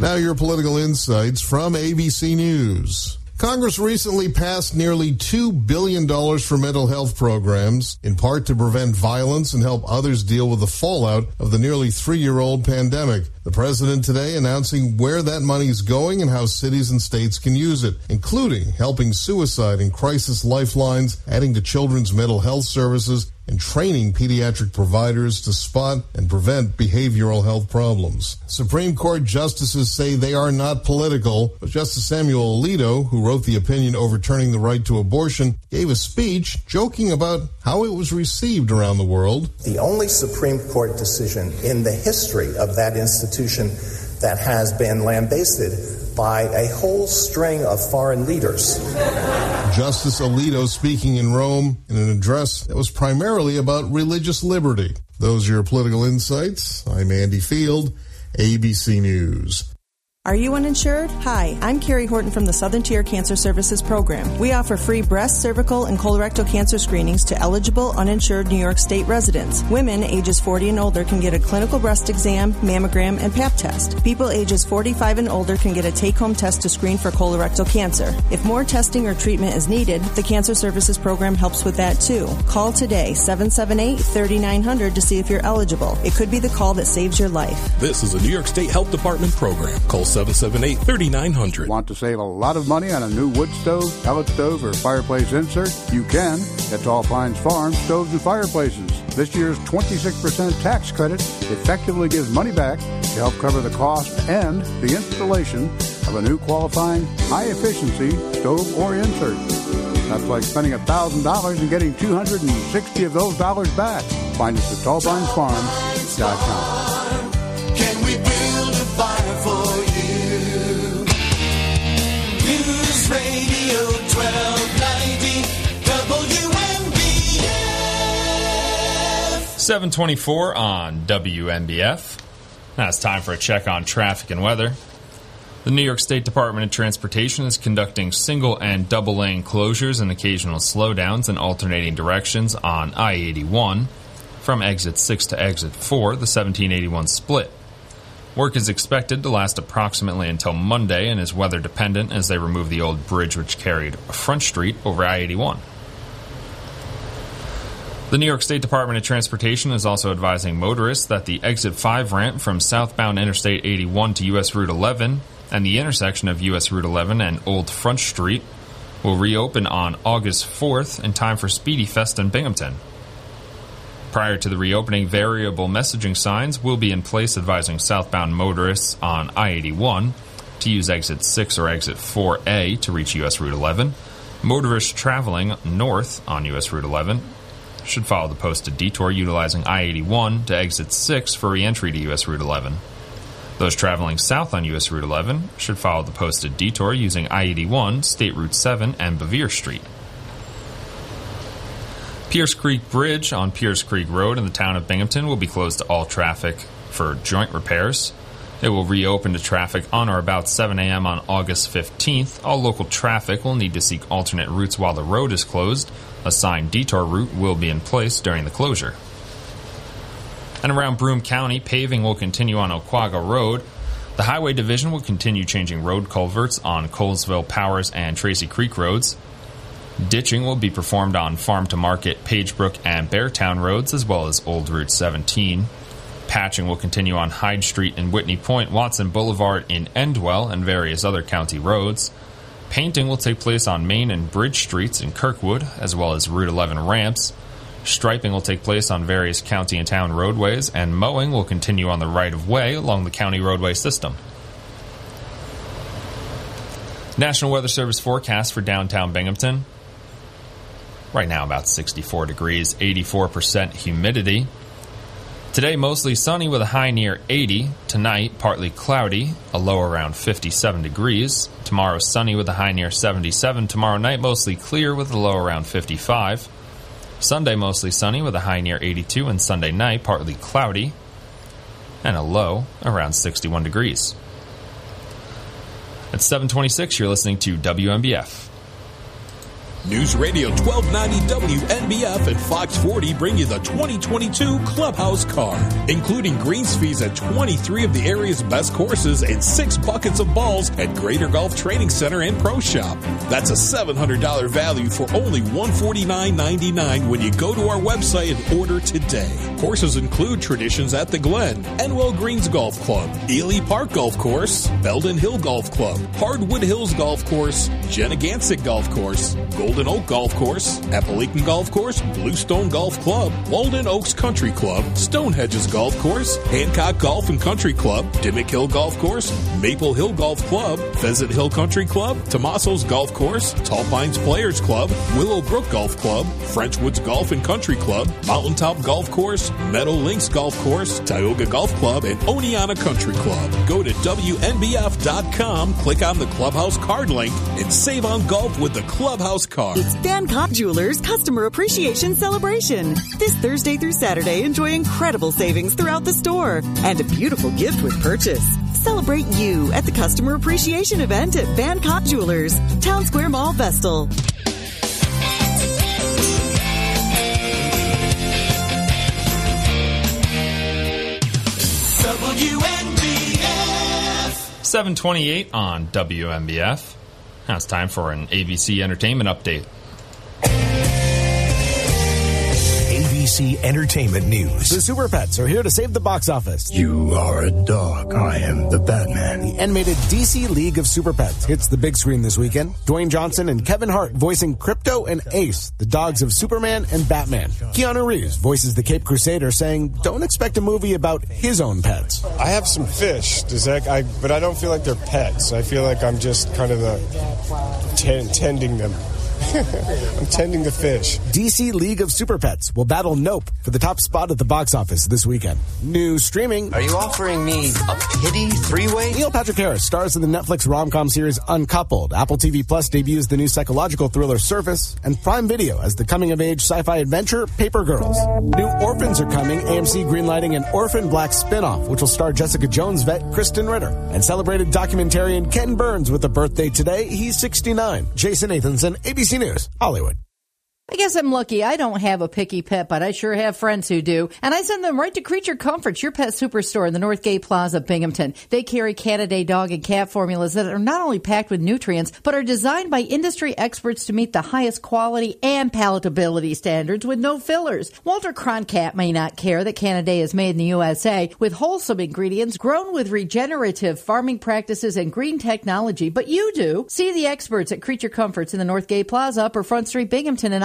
Now, your political insights from ABC News. Congress recently passed nearly $2 billion for mental health programs, in part to prevent violence and help others deal with the fallout of the nearly three year old pandemic. The president today announcing where that money is going and how cities and states can use it, including helping suicide and crisis lifelines, adding to children's mental health services, and training pediatric providers to spot and prevent behavioral health problems. Supreme Court justices say they are not political, but Justice Samuel Alito, who wrote the opinion overturning the right to abortion, gave a speech joking about how it was received around the world. The only Supreme Court decision in the history of that institution that has been lambasted by a whole string of foreign leaders. Justice Alito speaking in Rome in an address that was primarily about religious liberty. Those are your political insights. I'm Andy Field, ABC News. Are you uninsured? Hi, I'm Carrie Horton from the Southern Tier Cancer Services Program. We offer free breast, cervical, and colorectal cancer screenings to eligible uninsured New York State residents. Women ages 40 and older can get a clinical breast exam, mammogram, and pap test. People ages 45 and older can get a take-home test to screen for colorectal cancer. If more testing or treatment is needed, the Cancer Services Program helps with that too. Call today 778-3900 to see if you're eligible. It could be the call that saves your life. This is a New York State Health Department program. Call 778 3900. Want to save a lot of money on a new wood stove, pellet stove, or fireplace insert? You can at Tall Pines Farm Stoves and Fireplaces. This year's 26% tax credit effectively gives money back to help cover the cost and the installation of a new qualifying high efficiency stove or insert. That's like spending $1,000 and getting 260 of those dollars back. Find us at tallpinesfarm.com. Radio 1290 WNBF. 724 on WNBF. Now it's time for a check on traffic and weather. The New York State Department of Transportation is conducting single and double lane closures and occasional slowdowns in alternating directions on I 81 from exit 6 to exit 4, the 1781 split. Work is expected to last approximately until Monday and is weather dependent as they remove the old bridge which carried Front Street over I 81. The New York State Department of Transportation is also advising motorists that the exit 5 ramp from southbound Interstate 81 to US Route 11 and the intersection of US Route 11 and Old Front Street will reopen on August 4th in time for Spiedie Fest in Binghamton. Prior to the reopening, variable messaging signs will be in place advising southbound motorists on I 81 to use exit 6 or exit 4A to reach US Route 11. Motorists traveling north on US Route 11 should follow the posted detour utilizing I 81 to exit 6 for re entry to US Route 11. Those traveling south on US Route 11 should follow the posted detour using I 81, State Route 7, and Bevier Street. Pierce Creek Bridge on Pierce Creek Road in the town of Binghamton will be closed to all traffic for joint repairs. It will reopen to traffic on or about 7 a.m. on August 15th. All local traffic will need to seek alternate routes while the road is closed. A signed detour route will be in place during the closure. And around Broome County, paving will continue on Oquaga Road. The Highway Division will continue changing road culverts on Colesville, Powers, and Tracy Creek roads. Ditching will be performed on Farm to Market, Pagebrook, and Beartown roads, as well as Old Route 17. Patching will continue on Hyde Street in Whitney Point, Watson Boulevard in Endwell, and various other county roads. Painting will take place on Main and Bridge Streets in Kirkwood, as well as Route 11 ramps. Striping will take place on various county and town roadways, and mowing will continue on the right of way along the county roadway system. National Weather Service forecast for downtown Binghamton. Right now, about 64 degrees, 84% humidity. Today, mostly sunny with a high near 80. Tonight, partly cloudy, a low around 57 degrees. Tomorrow, sunny with a high near 77. Tomorrow night, mostly clear with a low around 55. Sunday, mostly sunny with a high near 82. And Sunday night, partly cloudy and a low around 61 degrees. At 726, you're listening to WNBF. News Radio 1290 WNBF and Fox 40 bring you the 2022 Clubhouse Card, including greens fees at 23 of the area's best courses and six buckets of balls at Greater Golf Training Center and Pro Shop. That's a $700 value for only $149.99 when you go to our website and order today. Courses include Traditions at the Glen, Endwell Greens Golf Club, Ely Park Golf Course, Belden Hill Golf Club, Hardwood Hills Golf Course, Genegantslet Golf Course, Golden Oak Golf Course, Appalachian Golf Course, Bluestone Golf Club, Walden Oaks Country Club, Stonehedges Golf Course, Hancock Golf and Country Club, Dimmick Hill Golf Course, Maple Hill Golf Club, Pheasant Hill Country Club, Tomaso's Golf Course, Tall Pines Players Club, Willow Brook Golf Club, Frenchwoods Golf and Country Club, Mountaintop Golf Course, Meadow Links Golf Course, Tioga Golf Club, and Oneonta Country Club. Go to WNBF.com, click on the Clubhouse card link, and save on golf with the Clubhouse card. It's Bancock Jewelers Customer Appreciation Celebration. This Thursday through Saturday, enjoy incredible savings throughout the store and a beautiful gift with purchase. Celebrate you at the Customer Appreciation event at Bancock Jewelers, Town Square Mall, Vestal. WNBF. 728 on WNBF. Now it's time for an ABC Entertainment Update. ABC Entertainment News. The Super Pets are here to save the box office. You are a dog. I am the Batman. The animated DC League of Super Pets hits the big screen this weekend. Dwayne Johnson and Kevin Hart voicing Krypto and Ace, the dogs of Superman and Batman. Keanu Reeves voices the Cape Crusader, saying, "Don't expect a movie about his own pets." I have some fish. Does that? I, but I don't feel like they're pets. I feel like I'm just kind of the t- tending them. <laughs> I'm tending the fish. DC League of Super Pets will battle Nope for the top spot at the box office this weekend. New streaming. Are you offering me a pity three-way? Neil Patrick Harris stars in the Netflix rom-com series Uncoupled. Apple TV Plus debuts the new psychological thriller Surface, and Prime Video as the coming-of-age sci-fi adventure Paper Girls. New Orphans are coming. AMC greenlighting an Orphan Black spin-off, which will star Jessica Jones vet Krysten Ritter. And celebrated documentarian Ken Burns with a birthday today. He's 69. Jason Nathanson, ABC News, Hollywood. I guess I'm lucky. I don't have a picky pet, but I sure have friends who do. And I send them right to Creature Comforts, your pet superstore in the Northgate Plaza, Binghamton. They carry Canidae dog and cat formulas that are not only packed with nutrients, but are designed by industry experts to meet the highest quality and palatability standards with no fillers. Walter Croncat may not care that Canidae is made in the USA with wholesome ingredients grown with regenerative farming practices and green technology, but you do. See the experts at Creature Comforts in the Northgate Plaza, Upper Front Street, Binghamton, and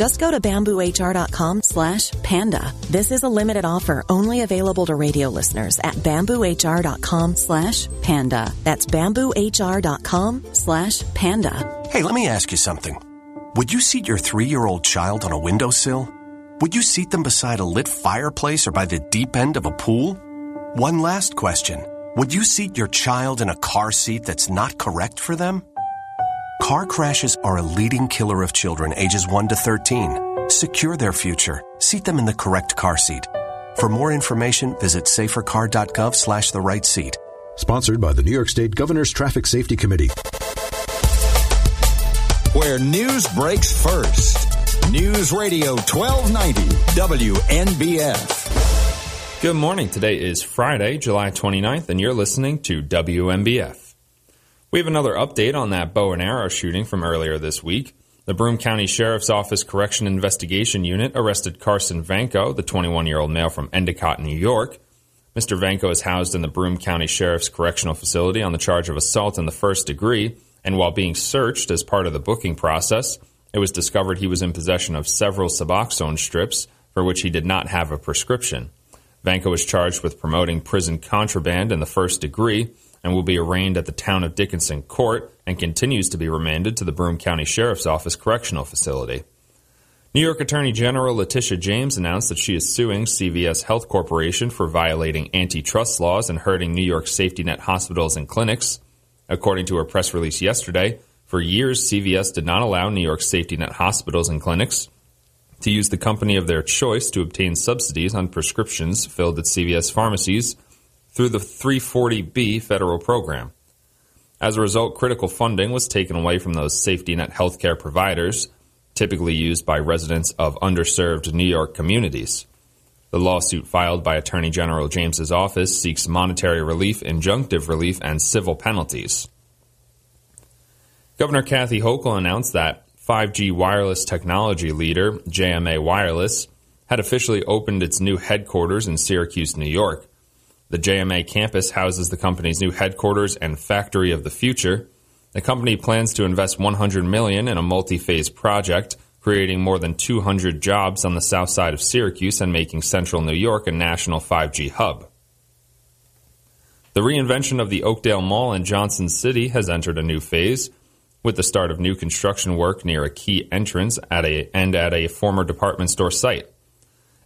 Just go to bamboohr.com slash panda. This is a limited offer only available to radio listeners at bamboohr.com slash panda. That's bamboohr.com slash panda. Hey, let me ask you something. Would you seat your three year old child on a windowsill? Would you seat them beside a lit fireplace or by the deep end of a pool? One last question. Would you seat your child in a car seat that's not correct for them? Car crashes are a leading killer of children ages 1 to 13. Secure their future. Seat them in the correct car seat. For more information, visit safercar.gov slash the right seat. Sponsored by the New York State Governor's Traffic Safety Committee. Where news breaks first. News Radio 1290 WNBF. Good morning. Today is Friday, July 29th, and you're listening to WNBF. We have another update on that bow and arrow shooting from earlier this week. The Broome County Sheriff's Office Correction Investigation Unit arrested Carson Vanko, the 21 year old male from Endicott, New York. Mr. Vanko is housed in the Broome County Sheriff's Correctional Facility on the charge of assault in the first degree, and while being searched as part of the booking process, it was discovered he was in possession of several Suboxone strips for which he did not have a prescription. Vanko was charged with promoting prison contraband in the first degree and will be arraigned at the town of Dickinson court and continues to be remanded to the Broome County Sheriff's Office Correctional Facility. New York Attorney General Letitia James announced that she is suing CVS Health Corporation for violating antitrust laws and hurting New York safety net hospitals and clinics. According to a press release yesterday, for years CVS did not allow New York safety net hospitals and clinics to use the company of their choice to obtain subsidies on prescriptions filled at CVS pharmacies through the 340B federal program. As a result, critical funding was taken away from those safety net healthcare providers, typically used by residents of underserved New York communities. The lawsuit filed by Attorney General James's office seeks monetary relief, injunctive relief, and civil penalties. Governor Kathy Hochul announced that 5G wireless technology leader, JMA Wireless, had officially opened its new headquarters in Syracuse, New York. The JMA campus houses the company's new headquarters and factory of the future. The company plans to invest 100 million in a multi-phase project, creating more than 200 jobs on the south side of Syracuse and making central New York a national 5G hub. The reinvention of the Oakdale Mall in Johnson City has entered a new phase with the start of new construction work near a key entrance at a, and at a former department store site.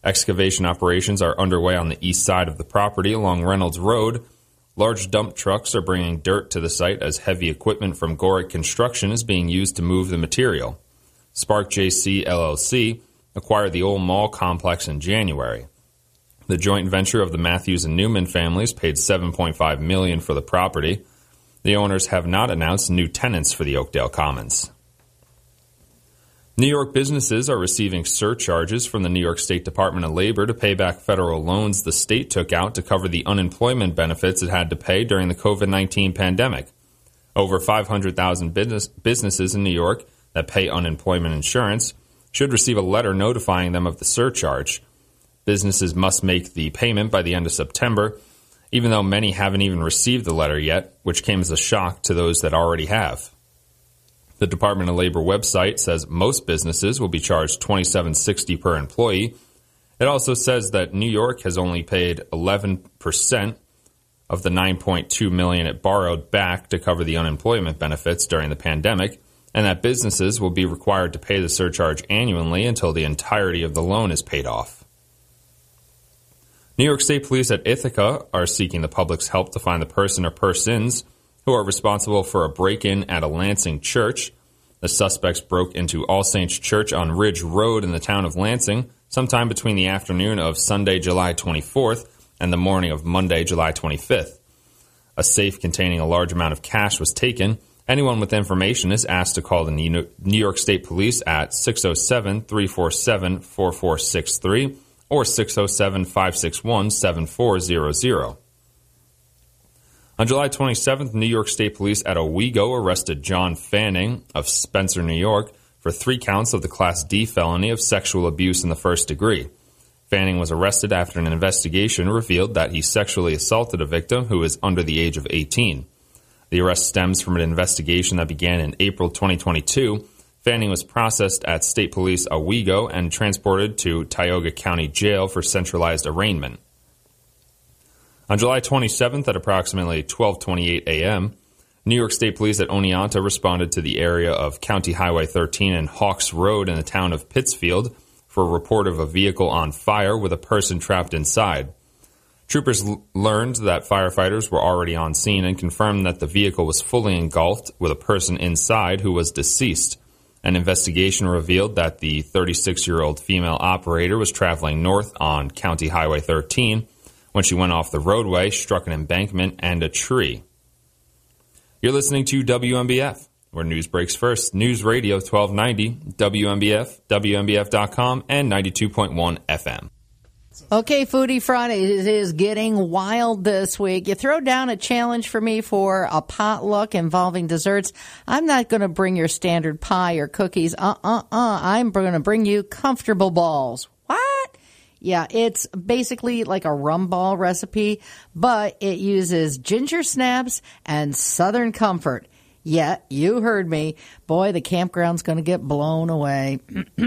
Excavation operations are underway on the east side of the property along Reynolds Road. Large dump trucks are bringing dirt to the site as heavy equipment from Gorick Construction is being used to move the material. Spark JC LLC acquired the old mall complex in January. The joint venture of the Matthews and Newman families paid 7.5 million for the property. The owners have not announced new tenants for the Oakdale Commons. New York businesses are receiving surcharges from the New York State Department of Labor to pay back federal loans the state took out to cover the unemployment benefits it had to pay during the COVID 19 pandemic. Over 500,000 business, businesses in New York that pay unemployment insurance should receive a letter notifying them of the surcharge. Businesses must make the payment by the end of September even though many haven't even received the letter yet, which came as a shock to those that already have. The Department of Labor website says most businesses will be charged $27.60 per employee. It also says that New York has only paid 11% of the 9.2 million it borrowed back to cover the unemployment benefits during the pandemic, and that businesses will be required to pay the surcharge annually until the entirety of the loan is paid off. New York State Police at Ithaca are seeking the public's help to find the person or persons who are responsible for a break in at a Lansing church. The suspects broke into All Saints Church on Ridge Road in the town of Lansing sometime between the afternoon of Sunday, July 24th and the morning of Monday, July 25th. A safe containing a large amount of cash was taken. Anyone with information is asked to call the New York State Police at 607 347 4463 or 607 561 7400. On July 27th, New York State Police at Owego arrested John Fanning of Spencer, New York, for three counts of the Class D felony of sexual abuse in the first degree. Fanning was arrested after an investigation revealed that he sexually assaulted a victim who was under the age of 18. The arrest stems from an investigation that began in April 2022 Fanning was processed at State Police Owego and transported to Tioga County Jail for centralized arraignment. On July 27th at approximately 12:28 a.m., New York State Police at Oneonta responded to the area of County Highway 13 and Hawks Road in the town of Pittsfield for a report of a vehicle on fire with a person trapped inside. Troopers l- learned that firefighters were already on scene and confirmed that the vehicle was fully engulfed with a person inside who was deceased. An investigation revealed that the 36 year old female operator was traveling north on County Highway 13 when she went off the roadway, struck an embankment and a tree. You're listening to WNBF, where news breaks first. News Radio 1290, WNBF, WNBF.com, and 92.1 FM. Okay, Foodie Friday is getting wild this week. You throw down a challenge for me for a potluck involving desserts. I'm not going to bring your standard pie or cookies. Uh uh uh. I'm going to bring you comfortable balls. Yeah, it's basically like a rum ball recipe, but it uses ginger snaps and Southern Comfort. Yeah, you heard me. Boy, the campground's going to get blown away.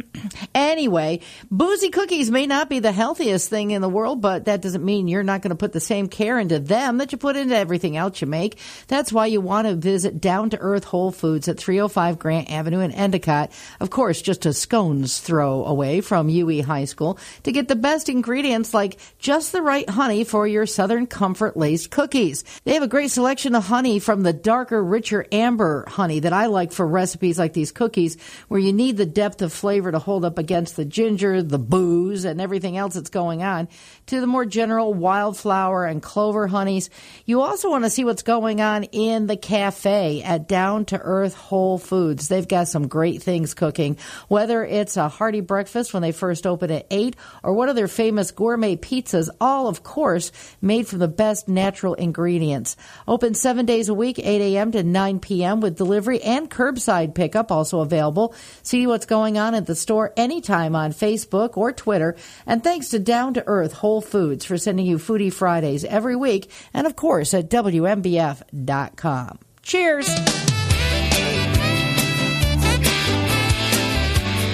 <clears throat> anyway, boozy cookies may not be the healthiest thing in the world, but that doesn't mean you're not going to put the same care into them that you put into everything else you make. That's why you want to visit Down to Earth Whole Foods at 305 Grant Avenue in Endicott. Of course, just a scone's throw away from UE High School to get the best ingredients like just the right honey for your Southern Comfort laced cookies. They have a great selection of honey from the darker, richer amber honey that I like for recipes like these cookies where you need the depth of flavor to hold up against the ginger, the booze, and everything else that's going on, to the more general wildflower and clover honeys. You also want to see what's going on in the cafe at Down to Earth Whole Foods. They've got some great things cooking, whether it's a hearty breakfast when they first open at 8 or one of their famous gourmet pizzas, all of course made from the best natural ingredients. Open seven days a week, 8 a.m. to 9 p.m. with delivery and curbside curbside pickup also available. See what's going on at the store anytime on Facebook or Twitter. And thanks to Down to Earth Whole Foods for sending you Foodie Fridays every week. And of course at WNBF.com. Cheers.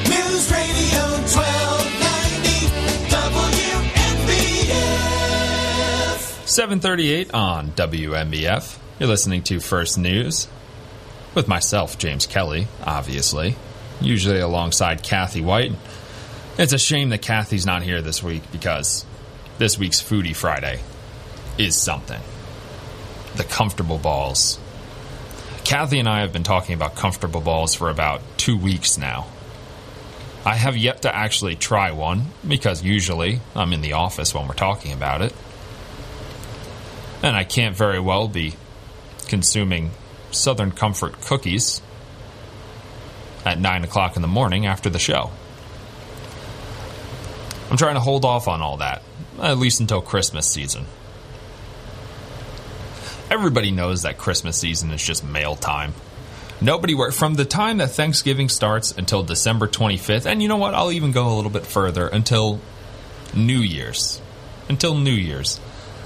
News Radio 1290 WNBF. 738 on WNBF. You're listening to First News with myself, James Kelly, obviously, usually alongside Kathy Whyte. It's a shame that Kathy's not here this week because this week's Foodie Friday is something. The comfortable balls. Kathy and I have been talking about comfortable balls for about two weeks now. I have yet to actually try one because usually I'm in the office when we're talking about it. And I can't very well be consuming Southern Comfort cookies at 9 o'clock in the morning after the show. I'm trying to hold off on all that, at least until Christmas season. Everybody knows that Christmas season is just mail time. Nobody works from the time that Thanksgiving starts until December 25th, and you know what? I'll even go a little bit further until New Year's. Until New Year's.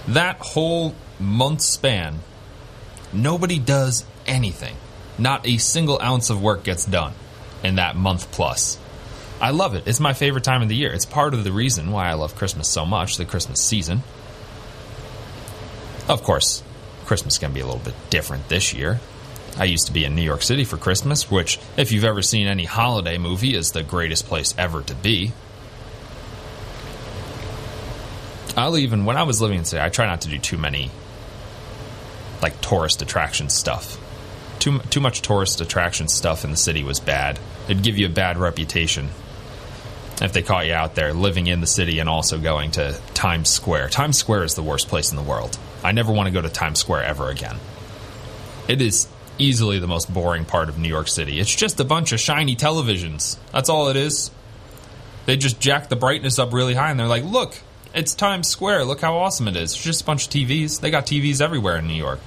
That whole month span, nobody does anything. Not a single ounce of work gets done in that month plus. I love it. It's my favorite time of the year. It's part of the reason why I love Christmas so much, the Christmas season. Of course, Christmas can be a little bit different this year. I used to be in New York City for Christmas, which, if you've ever seen any holiday movie, is the greatest place ever to be. I'll even, when I was living in the city, I try not to do too many, like, tourist attraction stuff too too much tourist attraction stuff in the city was bad. It'd give you a bad reputation if they caught you out there living in the city and also going to Times Square. Times Square is the worst place in the world. I never want to go to Times Square ever again. It is easily the most boring part of New York City. It's just a bunch of shiny televisions. That's all it is. They just jack the brightness up really high and they're like, "Look, it's Times Square. Look how awesome it is." It's just a bunch of TVs. They got TVs everywhere in New York.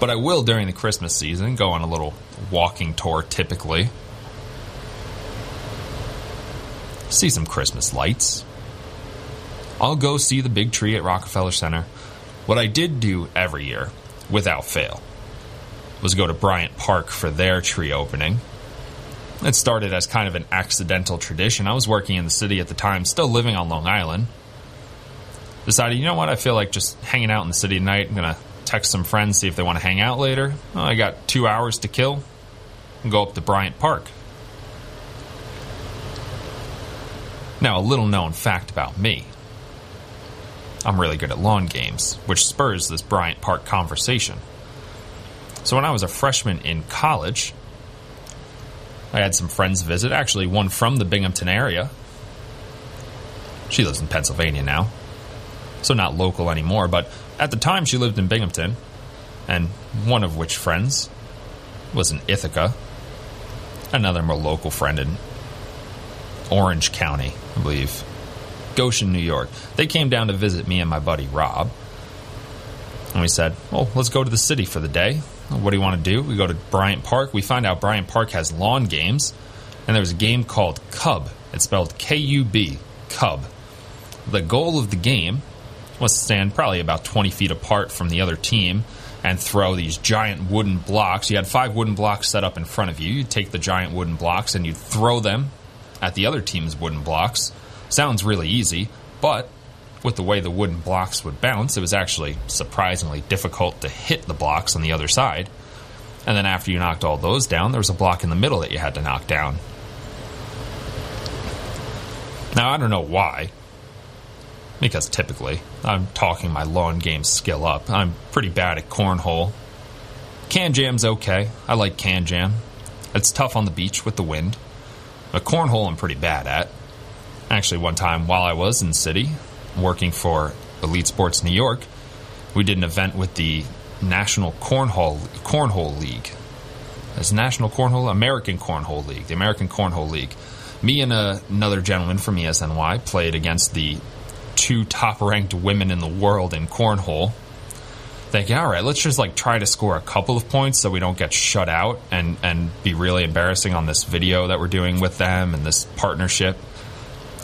But I will during the Christmas season go on a little walking tour typically. See some Christmas lights. I'll go see the big tree at Rockefeller Center. What I did do every year, without fail, was go to Bryant Park for their tree opening. It started as kind of an accidental tradition. I was working in the city at the time, still living on Long Island. Decided, you know what, I feel like just hanging out in the city tonight. I'm going to text some friends, see if they want to hang out later. Well, I got two hours to kill. And go up to Bryant Park. Now, a little known fact about me I'm really good at lawn games, which spurs this Bryant Park conversation. So, when I was a freshman in college, I had some friends visit, actually, one from the Binghamton area. She lives in Pennsylvania now, so not local anymore, but at the time, she lived in Binghamton, and one of which friends was in Ithaca, another more local friend in Orange County, I believe, Goshen, New York. They came down to visit me and my buddy Rob. And we said, well, let's go to the city for the day. What do you want to do? We go to Bryant Park. We find out Bryant Park has lawn games, and there was a game called Kubb. It's spelled K U B, Kubb. The goal of the game was to stand probably about 20 feet apart from the other team and throw these giant wooden blocks. You had five wooden blocks set up in front of you. You'd take the giant wooden blocks and you'd throw them at the other team's wooden blocks. Sounds really easy, but with the way the wooden blocks would bounce, it was actually surprisingly difficult to hit the blocks on the other side. And then after you knocked all those down, there was a block in the middle that you had to knock down. Now, I don't know why, because typically I'm talking my lawn game skill up. I'm pretty bad at cornhole. KanJam's okay. I like KanJam. It's tough on the beach with the wind. But cornhole I'm pretty bad at. Actually, one time while I was in city, working for Elite Sports New York, we did an event with the National Cornhole Cornhole League. As National Cornhole American Cornhole League, the American Cornhole League. Me and a, another gentleman from ESNY played against the two top ranked women in the world in cornhole. Thinking, all right, let's just like try to score a couple of points so we don't get shut out and and be really embarrassing on this video that we're doing with them and this partnership.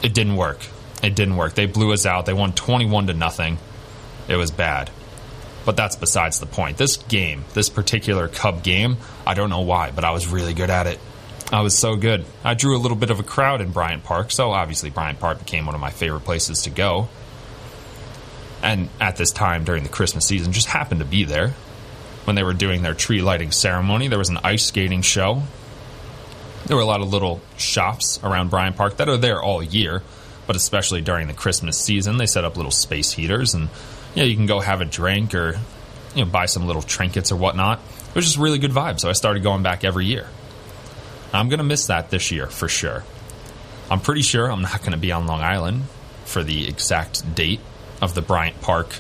It didn't work. It didn't work. They blew us out. They won 21 to nothing. It was bad. But that's besides the point. This game, this particular Kubb game, I don't know why, but I was really good at it. I was so good. I drew a little bit of a crowd in Bryant Park, so obviously Bryant Park became one of my favorite places to go. And at this time during the Christmas season, just happened to be there. When they were doing their tree lighting ceremony, there was an ice skating show. There were a lot of little shops around Bryant Park that are there all year, but especially during the Christmas season, they set up little space heaters and you know, you can go have a drink or you know, buy some little trinkets or whatnot. It was just really good vibe, so I started going back every year. I'm going to miss that this year for sure. I'm pretty sure I'm not going to be on Long Island for the exact date of the Bryant Park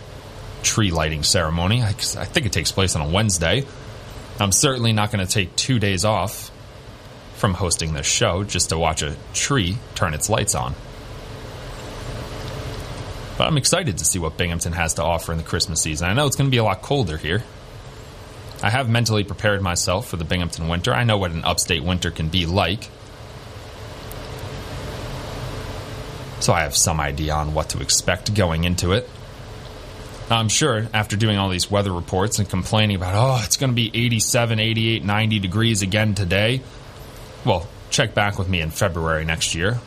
tree lighting ceremony. I, I think it takes place on a Wednesday. I'm certainly not going to take two days off from hosting this show just to watch a tree turn its lights on. But I'm excited to see what Binghamton has to offer in the Christmas season. I know it's going to be a lot colder here. I have mentally prepared myself for the Binghamton winter. I know what an upstate winter can be like. So I have some idea on what to expect going into it. I'm sure after doing all these weather reports and complaining about, oh, it's going to be 87, 88, 90 degrees again today, well, check back with me in February next year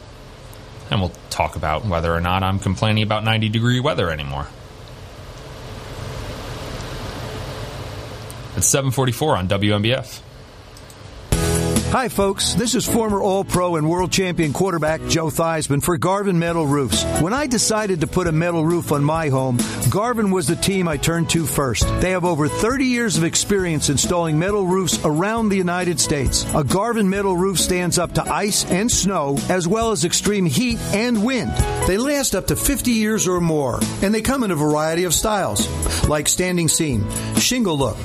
and we'll talk about whether or not I'm complaining about 90 degree weather anymore. It's 744 on WNBF. Hi, folks. This is former All Pro and World Champion quarterback Joe Theismann for Garvin Metal Roofs. When I decided to put a metal roof on my home, Garvin was the team I turned to first. They have over 30 years of experience installing metal roofs around the United States. A Garvin metal roof stands up to ice and snow, as well as extreme heat and wind. They last up to 50 years or more, and they come in a variety of styles, like standing seam, shingle look,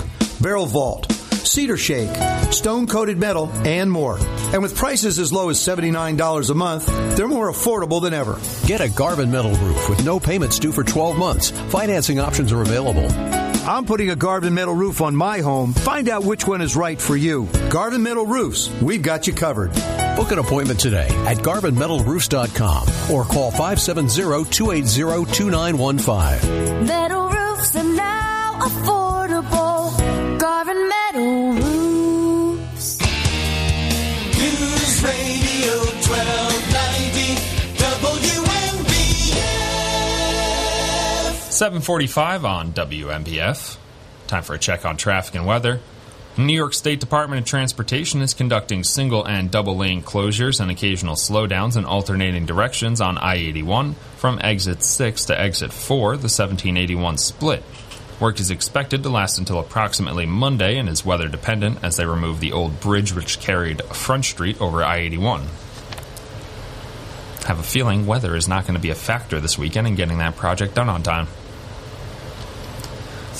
barrel vault, cedar shake, stone coated metal, and more. And with prices as low as $79 a month, they're more affordable than ever. Get a Garvin metal roof with no payments due for 12 months. Financing options are available. I'm putting a Garvin metal roof on my home. Find out which one is right for you. Garvin Metal Roofs, we've got you covered. Book an appointment today at garvinmetalroofs.com or call 570-280-2915. Metal roofs are now affordable. 745 on WNBF. Time for a check on traffic and weather. New York State Department of Transportation is conducting single and double lane closures and occasional slowdowns in alternating directions on I 81 from exit 6 to exit 4, the 1781 split. Work is expected to last until approximately Monday and is weather dependent as they remove the old bridge which carried Front Street over I 81. Have a feeling weather is not going to be a factor this weekend in getting that project done on time.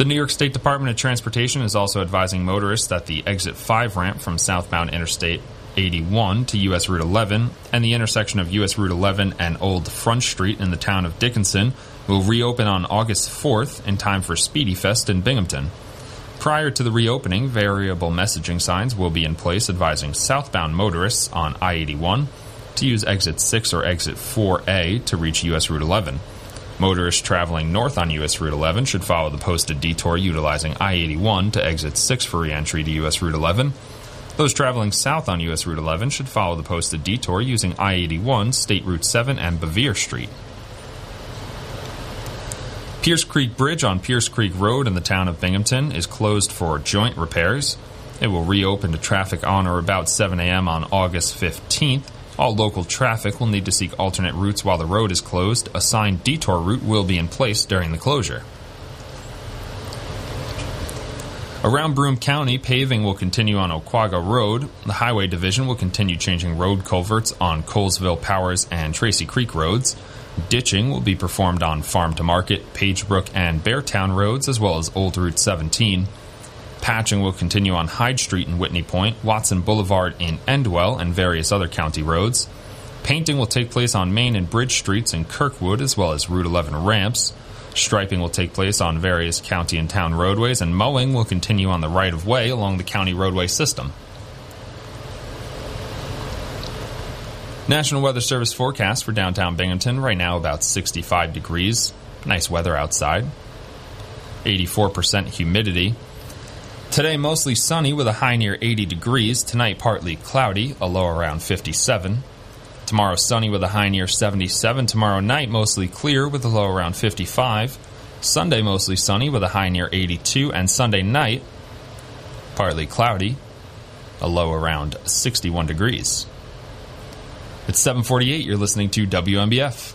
The New York State Department of Transportation is also advising motorists that the exit 5 ramp from southbound Interstate 81 to US Route 11 and the intersection of US Route 11 and Old Front Street in the town of Dickinson will reopen on August 4th in time for Spiedie Fest in Binghamton. Prior to the reopening, variable messaging signs will be in place advising southbound motorists on I 81 to use exit 6 or exit 4A to reach US Route 11. Motorists traveling north on US Route 11 should follow the posted detour utilizing I 81 to exit 6 for re entry to US Route 11. Those traveling south on US Route 11 should follow the posted detour using I 81, State Route 7, and Bevier Street. Pierce Creek Bridge on Pierce Creek Road in the town of Binghamton is closed for joint repairs. It will reopen to traffic on or about 7 a.m. on August 15th. All local traffic will need to seek alternate routes while the road is closed. A signed detour route will be in place during the closure. Around Broome County, paving will continue on Oquaga Road. The Highway Division will continue changing road culverts on Colesville, Powers, and Tracy Creek roads. Ditching will be performed on Farm to Market, Pagebrook, and Beartown roads, as well as Old Route 17. Patching will continue on Hyde Street in Whitney Point, Watson Boulevard in Endwell, and various other county roads. Painting will take place on Main and Bridge Streets in Kirkwood, as well as Route 11 ramps. Striping will take place on various county and town roadways, and mowing will continue on the right of way along the county roadway system. National Weather Service forecast for downtown Binghamton right now about 65 degrees. Nice weather outside. 84% humidity. Today mostly sunny with a high near 80 degrees. Tonight partly cloudy, a low around 57. Tomorrow sunny with a high near 77. Tomorrow night mostly clear with a low around 55. Sunday mostly sunny with a high near 82. And Sunday night partly cloudy, a low around 61 degrees. It's 748. You're listening to WNBF.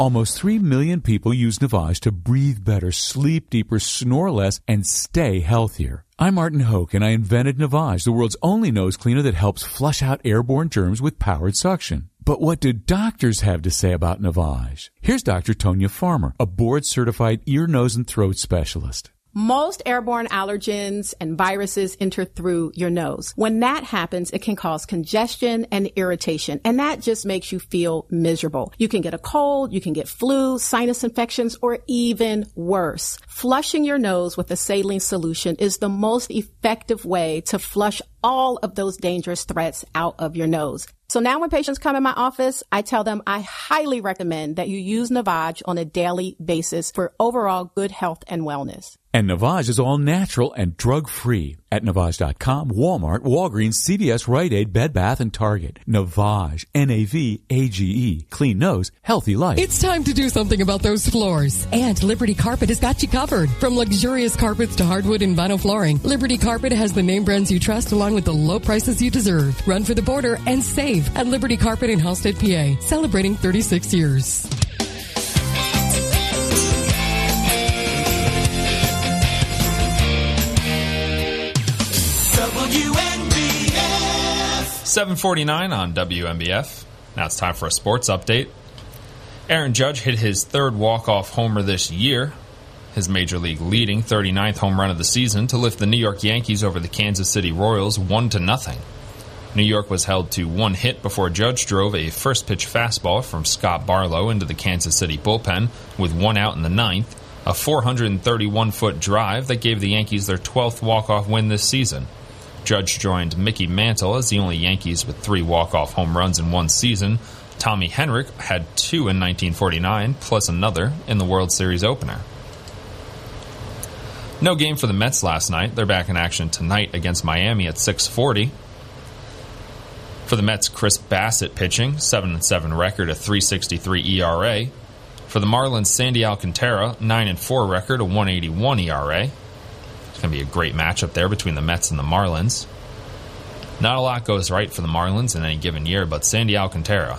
Almost 3 million people use Navage to breathe better, sleep deeper, snore less, and stay healthier. I'm Martin Hoke, and I invented Navage, the world's only nose cleaner that helps flush out airborne germs with powered suction. But what do doctors have to say about Navage? Here's Dr. Tonya Farmer, a board certified ear, nose, and throat specialist. Most airborne allergens and viruses enter through your nose. When that happens, it can cause congestion and irritation, and that just makes you feel miserable. You can get a cold, you can get flu, sinus infections, or even worse. Flushing your nose with a saline solution is the most effective way to flush all of those dangerous threats out of your nose. So now when patients come in my office, I tell them I highly recommend that you use Navage on a daily basis for overall good health and wellness. And Navage is all natural and drug free at Navage.com, Walmart, Walgreens, CVS, Rite Aid, Bed Bath, and Target. Navage, N-A-V-A-G-E. Clean nose, healthy life. It's time to do something about those floors. And Liberty Carpet has got you covered. From luxurious carpets to hardwood and vinyl flooring, Liberty Carpet has the name brands you trust along with the low prices you deserve. Run for the border and save at Liberty Carpet in Hallstead, PA, celebrating 36 years. 749 on WNBF. Now it's time for a sports update. Aaron Judge hit his third walk-off homer this year, his major league leading 39th home run of the season to lift the New York Yankees over the Kansas City Royals 1 to nothing. New York was held to one hit before Judge drove a first pitch fastball from Scott Barlow into the Kansas City bullpen with one out in the ninth, a 431 foot drive that gave the Yankees their 12th walk-off win this season. Judge joined Mickey Mantle as the only Yankees with three walk-off home runs in one season. Tommy Henrich had two in 1949, plus another in the World Series opener. No game for the Mets last night. They're back in action tonight against Miami at 640. For the Mets, Chris Bassitt pitching, 7 7 record, a 363 ERA. For the Marlins, Sandy Alcantara, 9 4 record, a 181 ERA. Going to be a great matchup there between the Mets and the Marlins. Not a lot goes right for the Marlins in any given year, but Sandy Alcantara,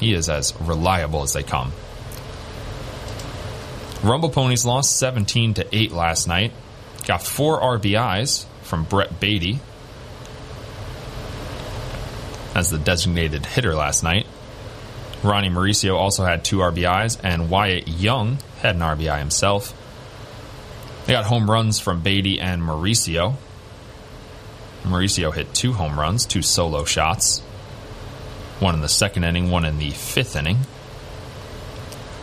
he is as reliable as they come. Rumble Ponies lost 17 to 8 last night. Got four RBIs from Brett Baty as the designated hitter last night. Ronny Mauricio also had two RBIs, and Wyatt Young had an RBI himself. They got home runs from Baty and Mauricio. Mauricio hit two home runs, two solo shots. One in the second inning, one in the fifth inning.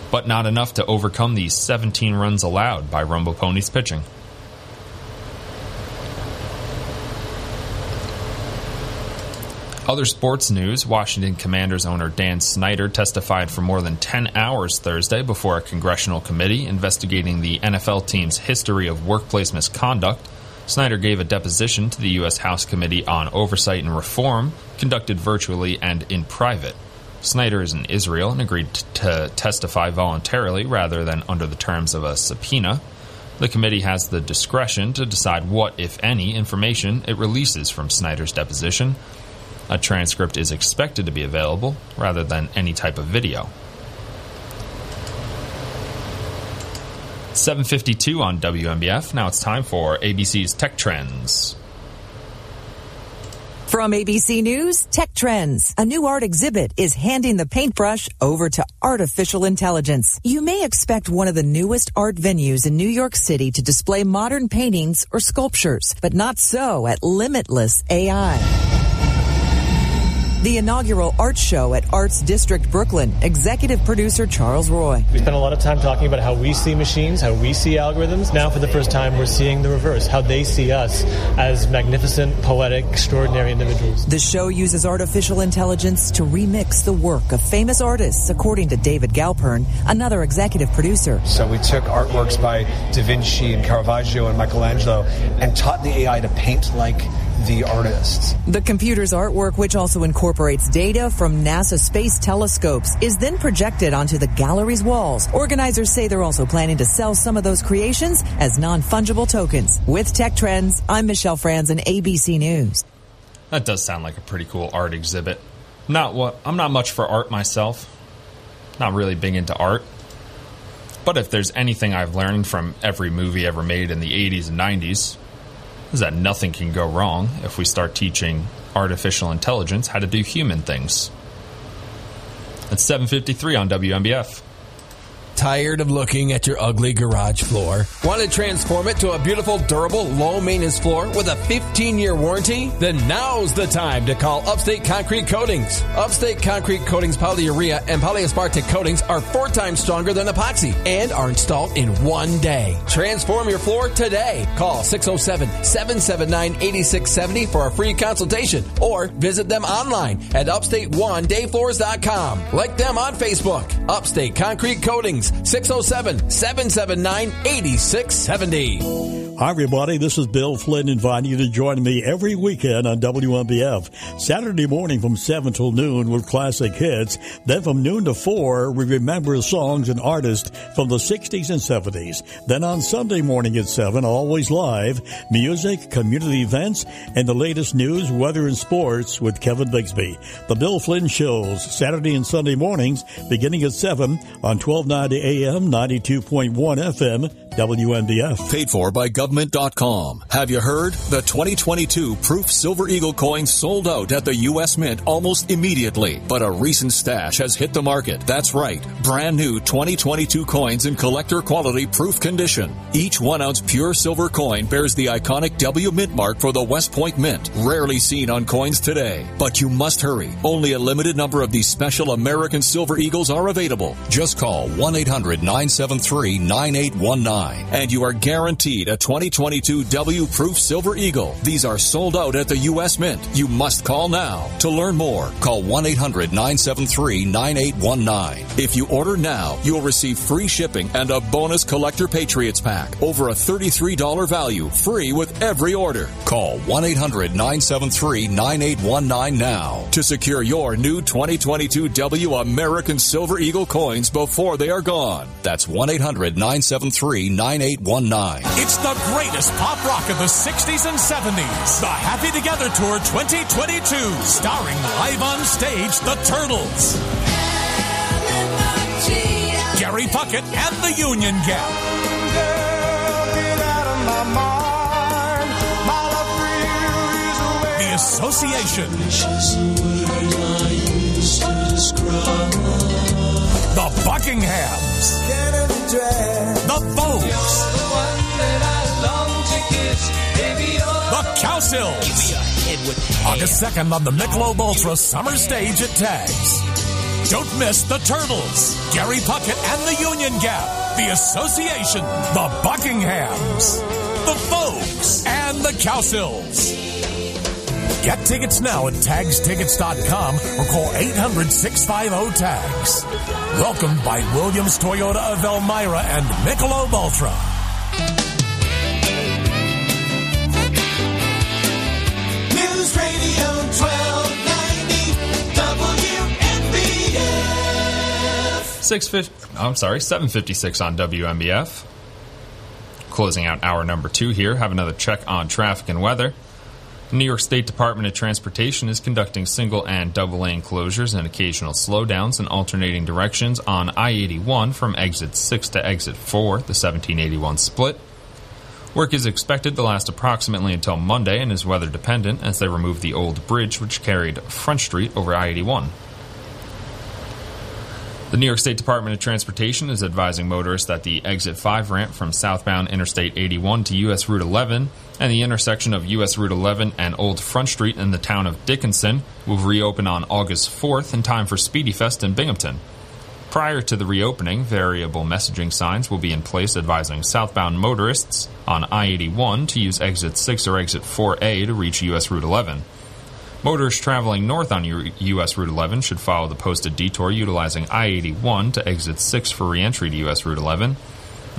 But not enough to overcome the 17 runs allowed by Rumble Ponies pitching. Other sports news Washington Commanders owner Dan Snyder testified for more than 10 hours Thursday before a congressional committee investigating the NFL team's history of workplace misconduct. Snyder gave a deposition to the U.S. House Committee on Oversight and Reform, conducted virtually and in private. Snyder is in Israel and agreed to testify voluntarily rather than under the terms of a subpoena. The committee has the discretion to decide what, if any, information it releases from Snyder's deposition. A transcript is expected to be available rather than any type of video. 752 on WNBF. Now it's time for ABC's Tech Trends. From ABC News, Tech Trends. A new art exhibit is handing the paintbrush over to artificial intelligence. You may expect one of the newest art venues in New York City to display modern paintings or sculptures, but not so at Limitless AI. The inaugural art show at Arts District Brooklyn, executive producer Charles Roy. We spent a lot of time talking about how we see machines, how we see algorithms. Now, for the first time, we're seeing the reverse, how they see us as magnificent, poetic, extraordinary individuals. The show uses artificial intelligence to remix the work of famous artists, according to David Galpern, another executive producer. So we took artworks by Da Vinci and Caravaggio and Michelangelo and taught the AI to paint like the artists. The computer's artwork, which also incorporates data from NASA space telescopes, is then projected onto the gallery's walls. Organizers say they're also planning to sell some of those creations as non-fungible tokens. With Tech Trends, I'm Michelle Franzen, ABC News. That does sound like a pretty cool art exhibit. Not what I'm not much for art myself. Not really big into art. But if there's anything I've learned from every movie ever made in the 80s and 90s, is that nothing can go wrong if we start teaching artificial intelligence how to do human things. It's 753 on WNBF. Tired of looking at your ugly garage floor? Want to transform it to a beautiful, durable, low maintenance floor with a 15 year warranty? Then now's the time to call Upstate Concrete Coatings. Upstate Concrete Coatings polyurea and polyaspartic coatings are four times stronger than epoxy and are installed in one day. Transform your floor today. Call 607 779 8670 for a free consultation or visit them online at upstate1dayfloors.com. Like them on Facebook. Upstate Concrete Coatings. 607 779 8670. Hi, everybody. This is Bill Flynn inviting you to join me every weekend on WNBF. Saturday morning from 7 till noon with classic hits. Then from noon to 4, we remember songs and artists from the 60s and 70s. Then on Sunday morning at 7, always live, music, community events, and the latest news, weather, and sports with Kevin Bigsby. The Bill Flynn Shows, Saturday and Sunday mornings, beginning at 7 on 1290 AM, 92.1 FM, WNBF. Paid for by GovMint.com. Have you heard? The 2022 Proof Silver Eagle coins sold out at the U.S. Mint almost immediately, but a recent stash has hit the market. That's right. Brand new 2022 coins in collector quality proof condition. Each one ounce pure silver coin bears the iconic W Mint mark for the West Point Mint, rarely seen on coins today. But you must hurry. Only a limited number of these special American Silver Eagles are available. Just call 1 800 973 9819 and you are guaranteed a 2022 W Proof Silver Eagle. These are sold out at the U.S. Mint. You must call now. To learn more, call 1 800 973 9819. If you order now, you'll receive free shipping and a bonus Collector Patriots pack. Over a $33 value, free with every order. Call 1 800 973 9819 now to secure your new 2022 W American Silver Eagle coins before they are gone. That's 1 800 973 9819. It's the greatest pop rock of the 60s and 70s. The Happy Together Tour 2022, starring live on stage the Turtles, Gary Puckett and the Union Gap. The Association. The Buckinghams. The Vogues. The Cowsills. August 2nd on the Michelob Ultra Summer Stage at Tags. Don't miss the Turtles, Gary Puckett and the Union Gap, the Association, the Buckinghams, the Vogues, and the Cowsills. Get tickets now at tagstickets.com or call 800 650 TAGS. Welcome by Williams Toyota of Elmira and Michelob Ultra. News Radio 1290 WNBF. Six fifty. I'm sorry, seven fifty six on WNBF. Closing out hour number two here. Have another check on traffic and weather. New York State Department of Transportation is conducting single and double lane closures and occasional slowdowns in alternating directions on I 81 from exit 6 to exit 4, the 1781 split. Work is expected to last approximately until Monday and is weather dependent as they remove the old bridge which carried Front Street over I 81. The New York State Department of Transportation is advising motorists that the exit 5 ramp from southbound Interstate 81 to US Route 11 and the intersection of US Route 11 and Old Front Street in the town of Dickinson will reopen on August 4th in time for Spiedie Fest in Binghamton. Prior to the reopening, variable messaging signs will be in place advising southbound motorists on I 81 to use exit 6 or exit 4A to reach US Route 11. Motorists traveling north on US Route 11 should follow the posted detour utilizing I 81 to exit 6 for re entry to US Route 11.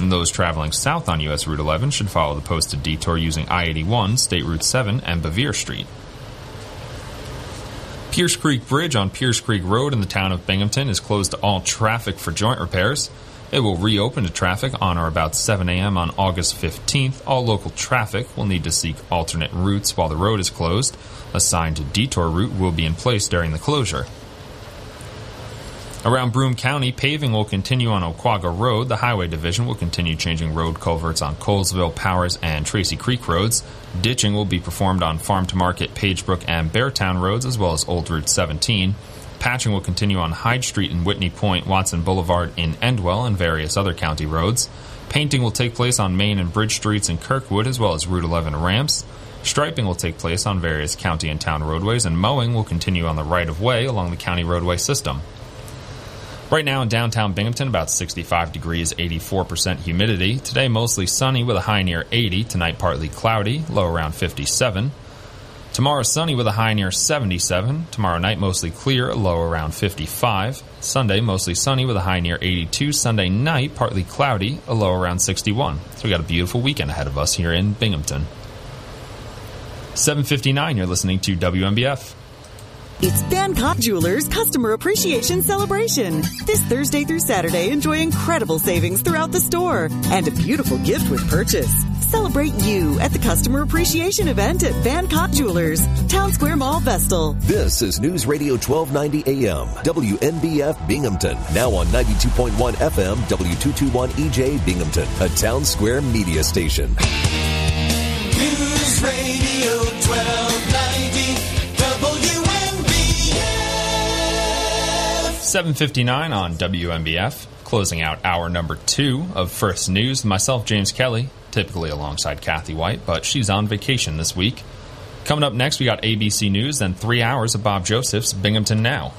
And those traveling south on US Route 11 should follow the posted detour using I 81, State Route 7, and Bevier Street. Pierce Creek Bridge on Pierce Creek Road in the town of Binghamton is closed to all traffic for joint repairs. It will reopen to traffic on or about 7 a.m. on August 15th. All local traffic will need to seek alternate routes while the road is closed. A signed detour route will be in place during the closure. Around Broome County, paving will continue on Oquaga Road. The Highway Division will continue changing road culverts on Colesville, Powers, and Tracy Creek roads. Ditching will be performed on Farm to Market, Pagebrook, and Beartown roads, as well as Old Route 17. Patching will continue on Hyde Street in Whitney Point, Watson Boulevard in Endwell, and various other county roads. Painting will take place on Main and Bridge Streets in Kirkwood, as well as Route 11 ramps. Striping will take place on various county and town roadways, and mowing will continue on the right of way along the county roadway system. Right now in downtown Binghamton, about 65 degrees, 84% humidity. Today, mostly sunny with a high near 80. Tonight, partly cloudy, low around 57. Tomorrow, sunny with a high near 77. Tomorrow night, mostly clear, low around 55. Sunday, mostly sunny with a high near 82. Sunday night, partly cloudy, a low around 61. So we got a beautiful weekend ahead of us here in Binghamton. 759, you're listening to WNBF. It's Bangkok Jewelers Customer Appreciation Celebration. This Thursday through Saturday, enjoy incredible savings throughout the store and a beautiful gift with purchase. Celebrate you at the Customer Appreciation event at Bangkok Jewelers, Town Square Mall, Vestal. This is News Radio 1290 AM, WNBF Binghamton. Now on 92.1 FM, W221 EJ Binghamton, a Town Square media station. News Radio 1290 759 on WNBF, closing out hour number two of First News. Myself, James Kelly, typically alongside Kathy Whyte, but she's on vacation this week. Coming up next, we got ABC News, then three hours of Bob Joseph's Binghamton Now.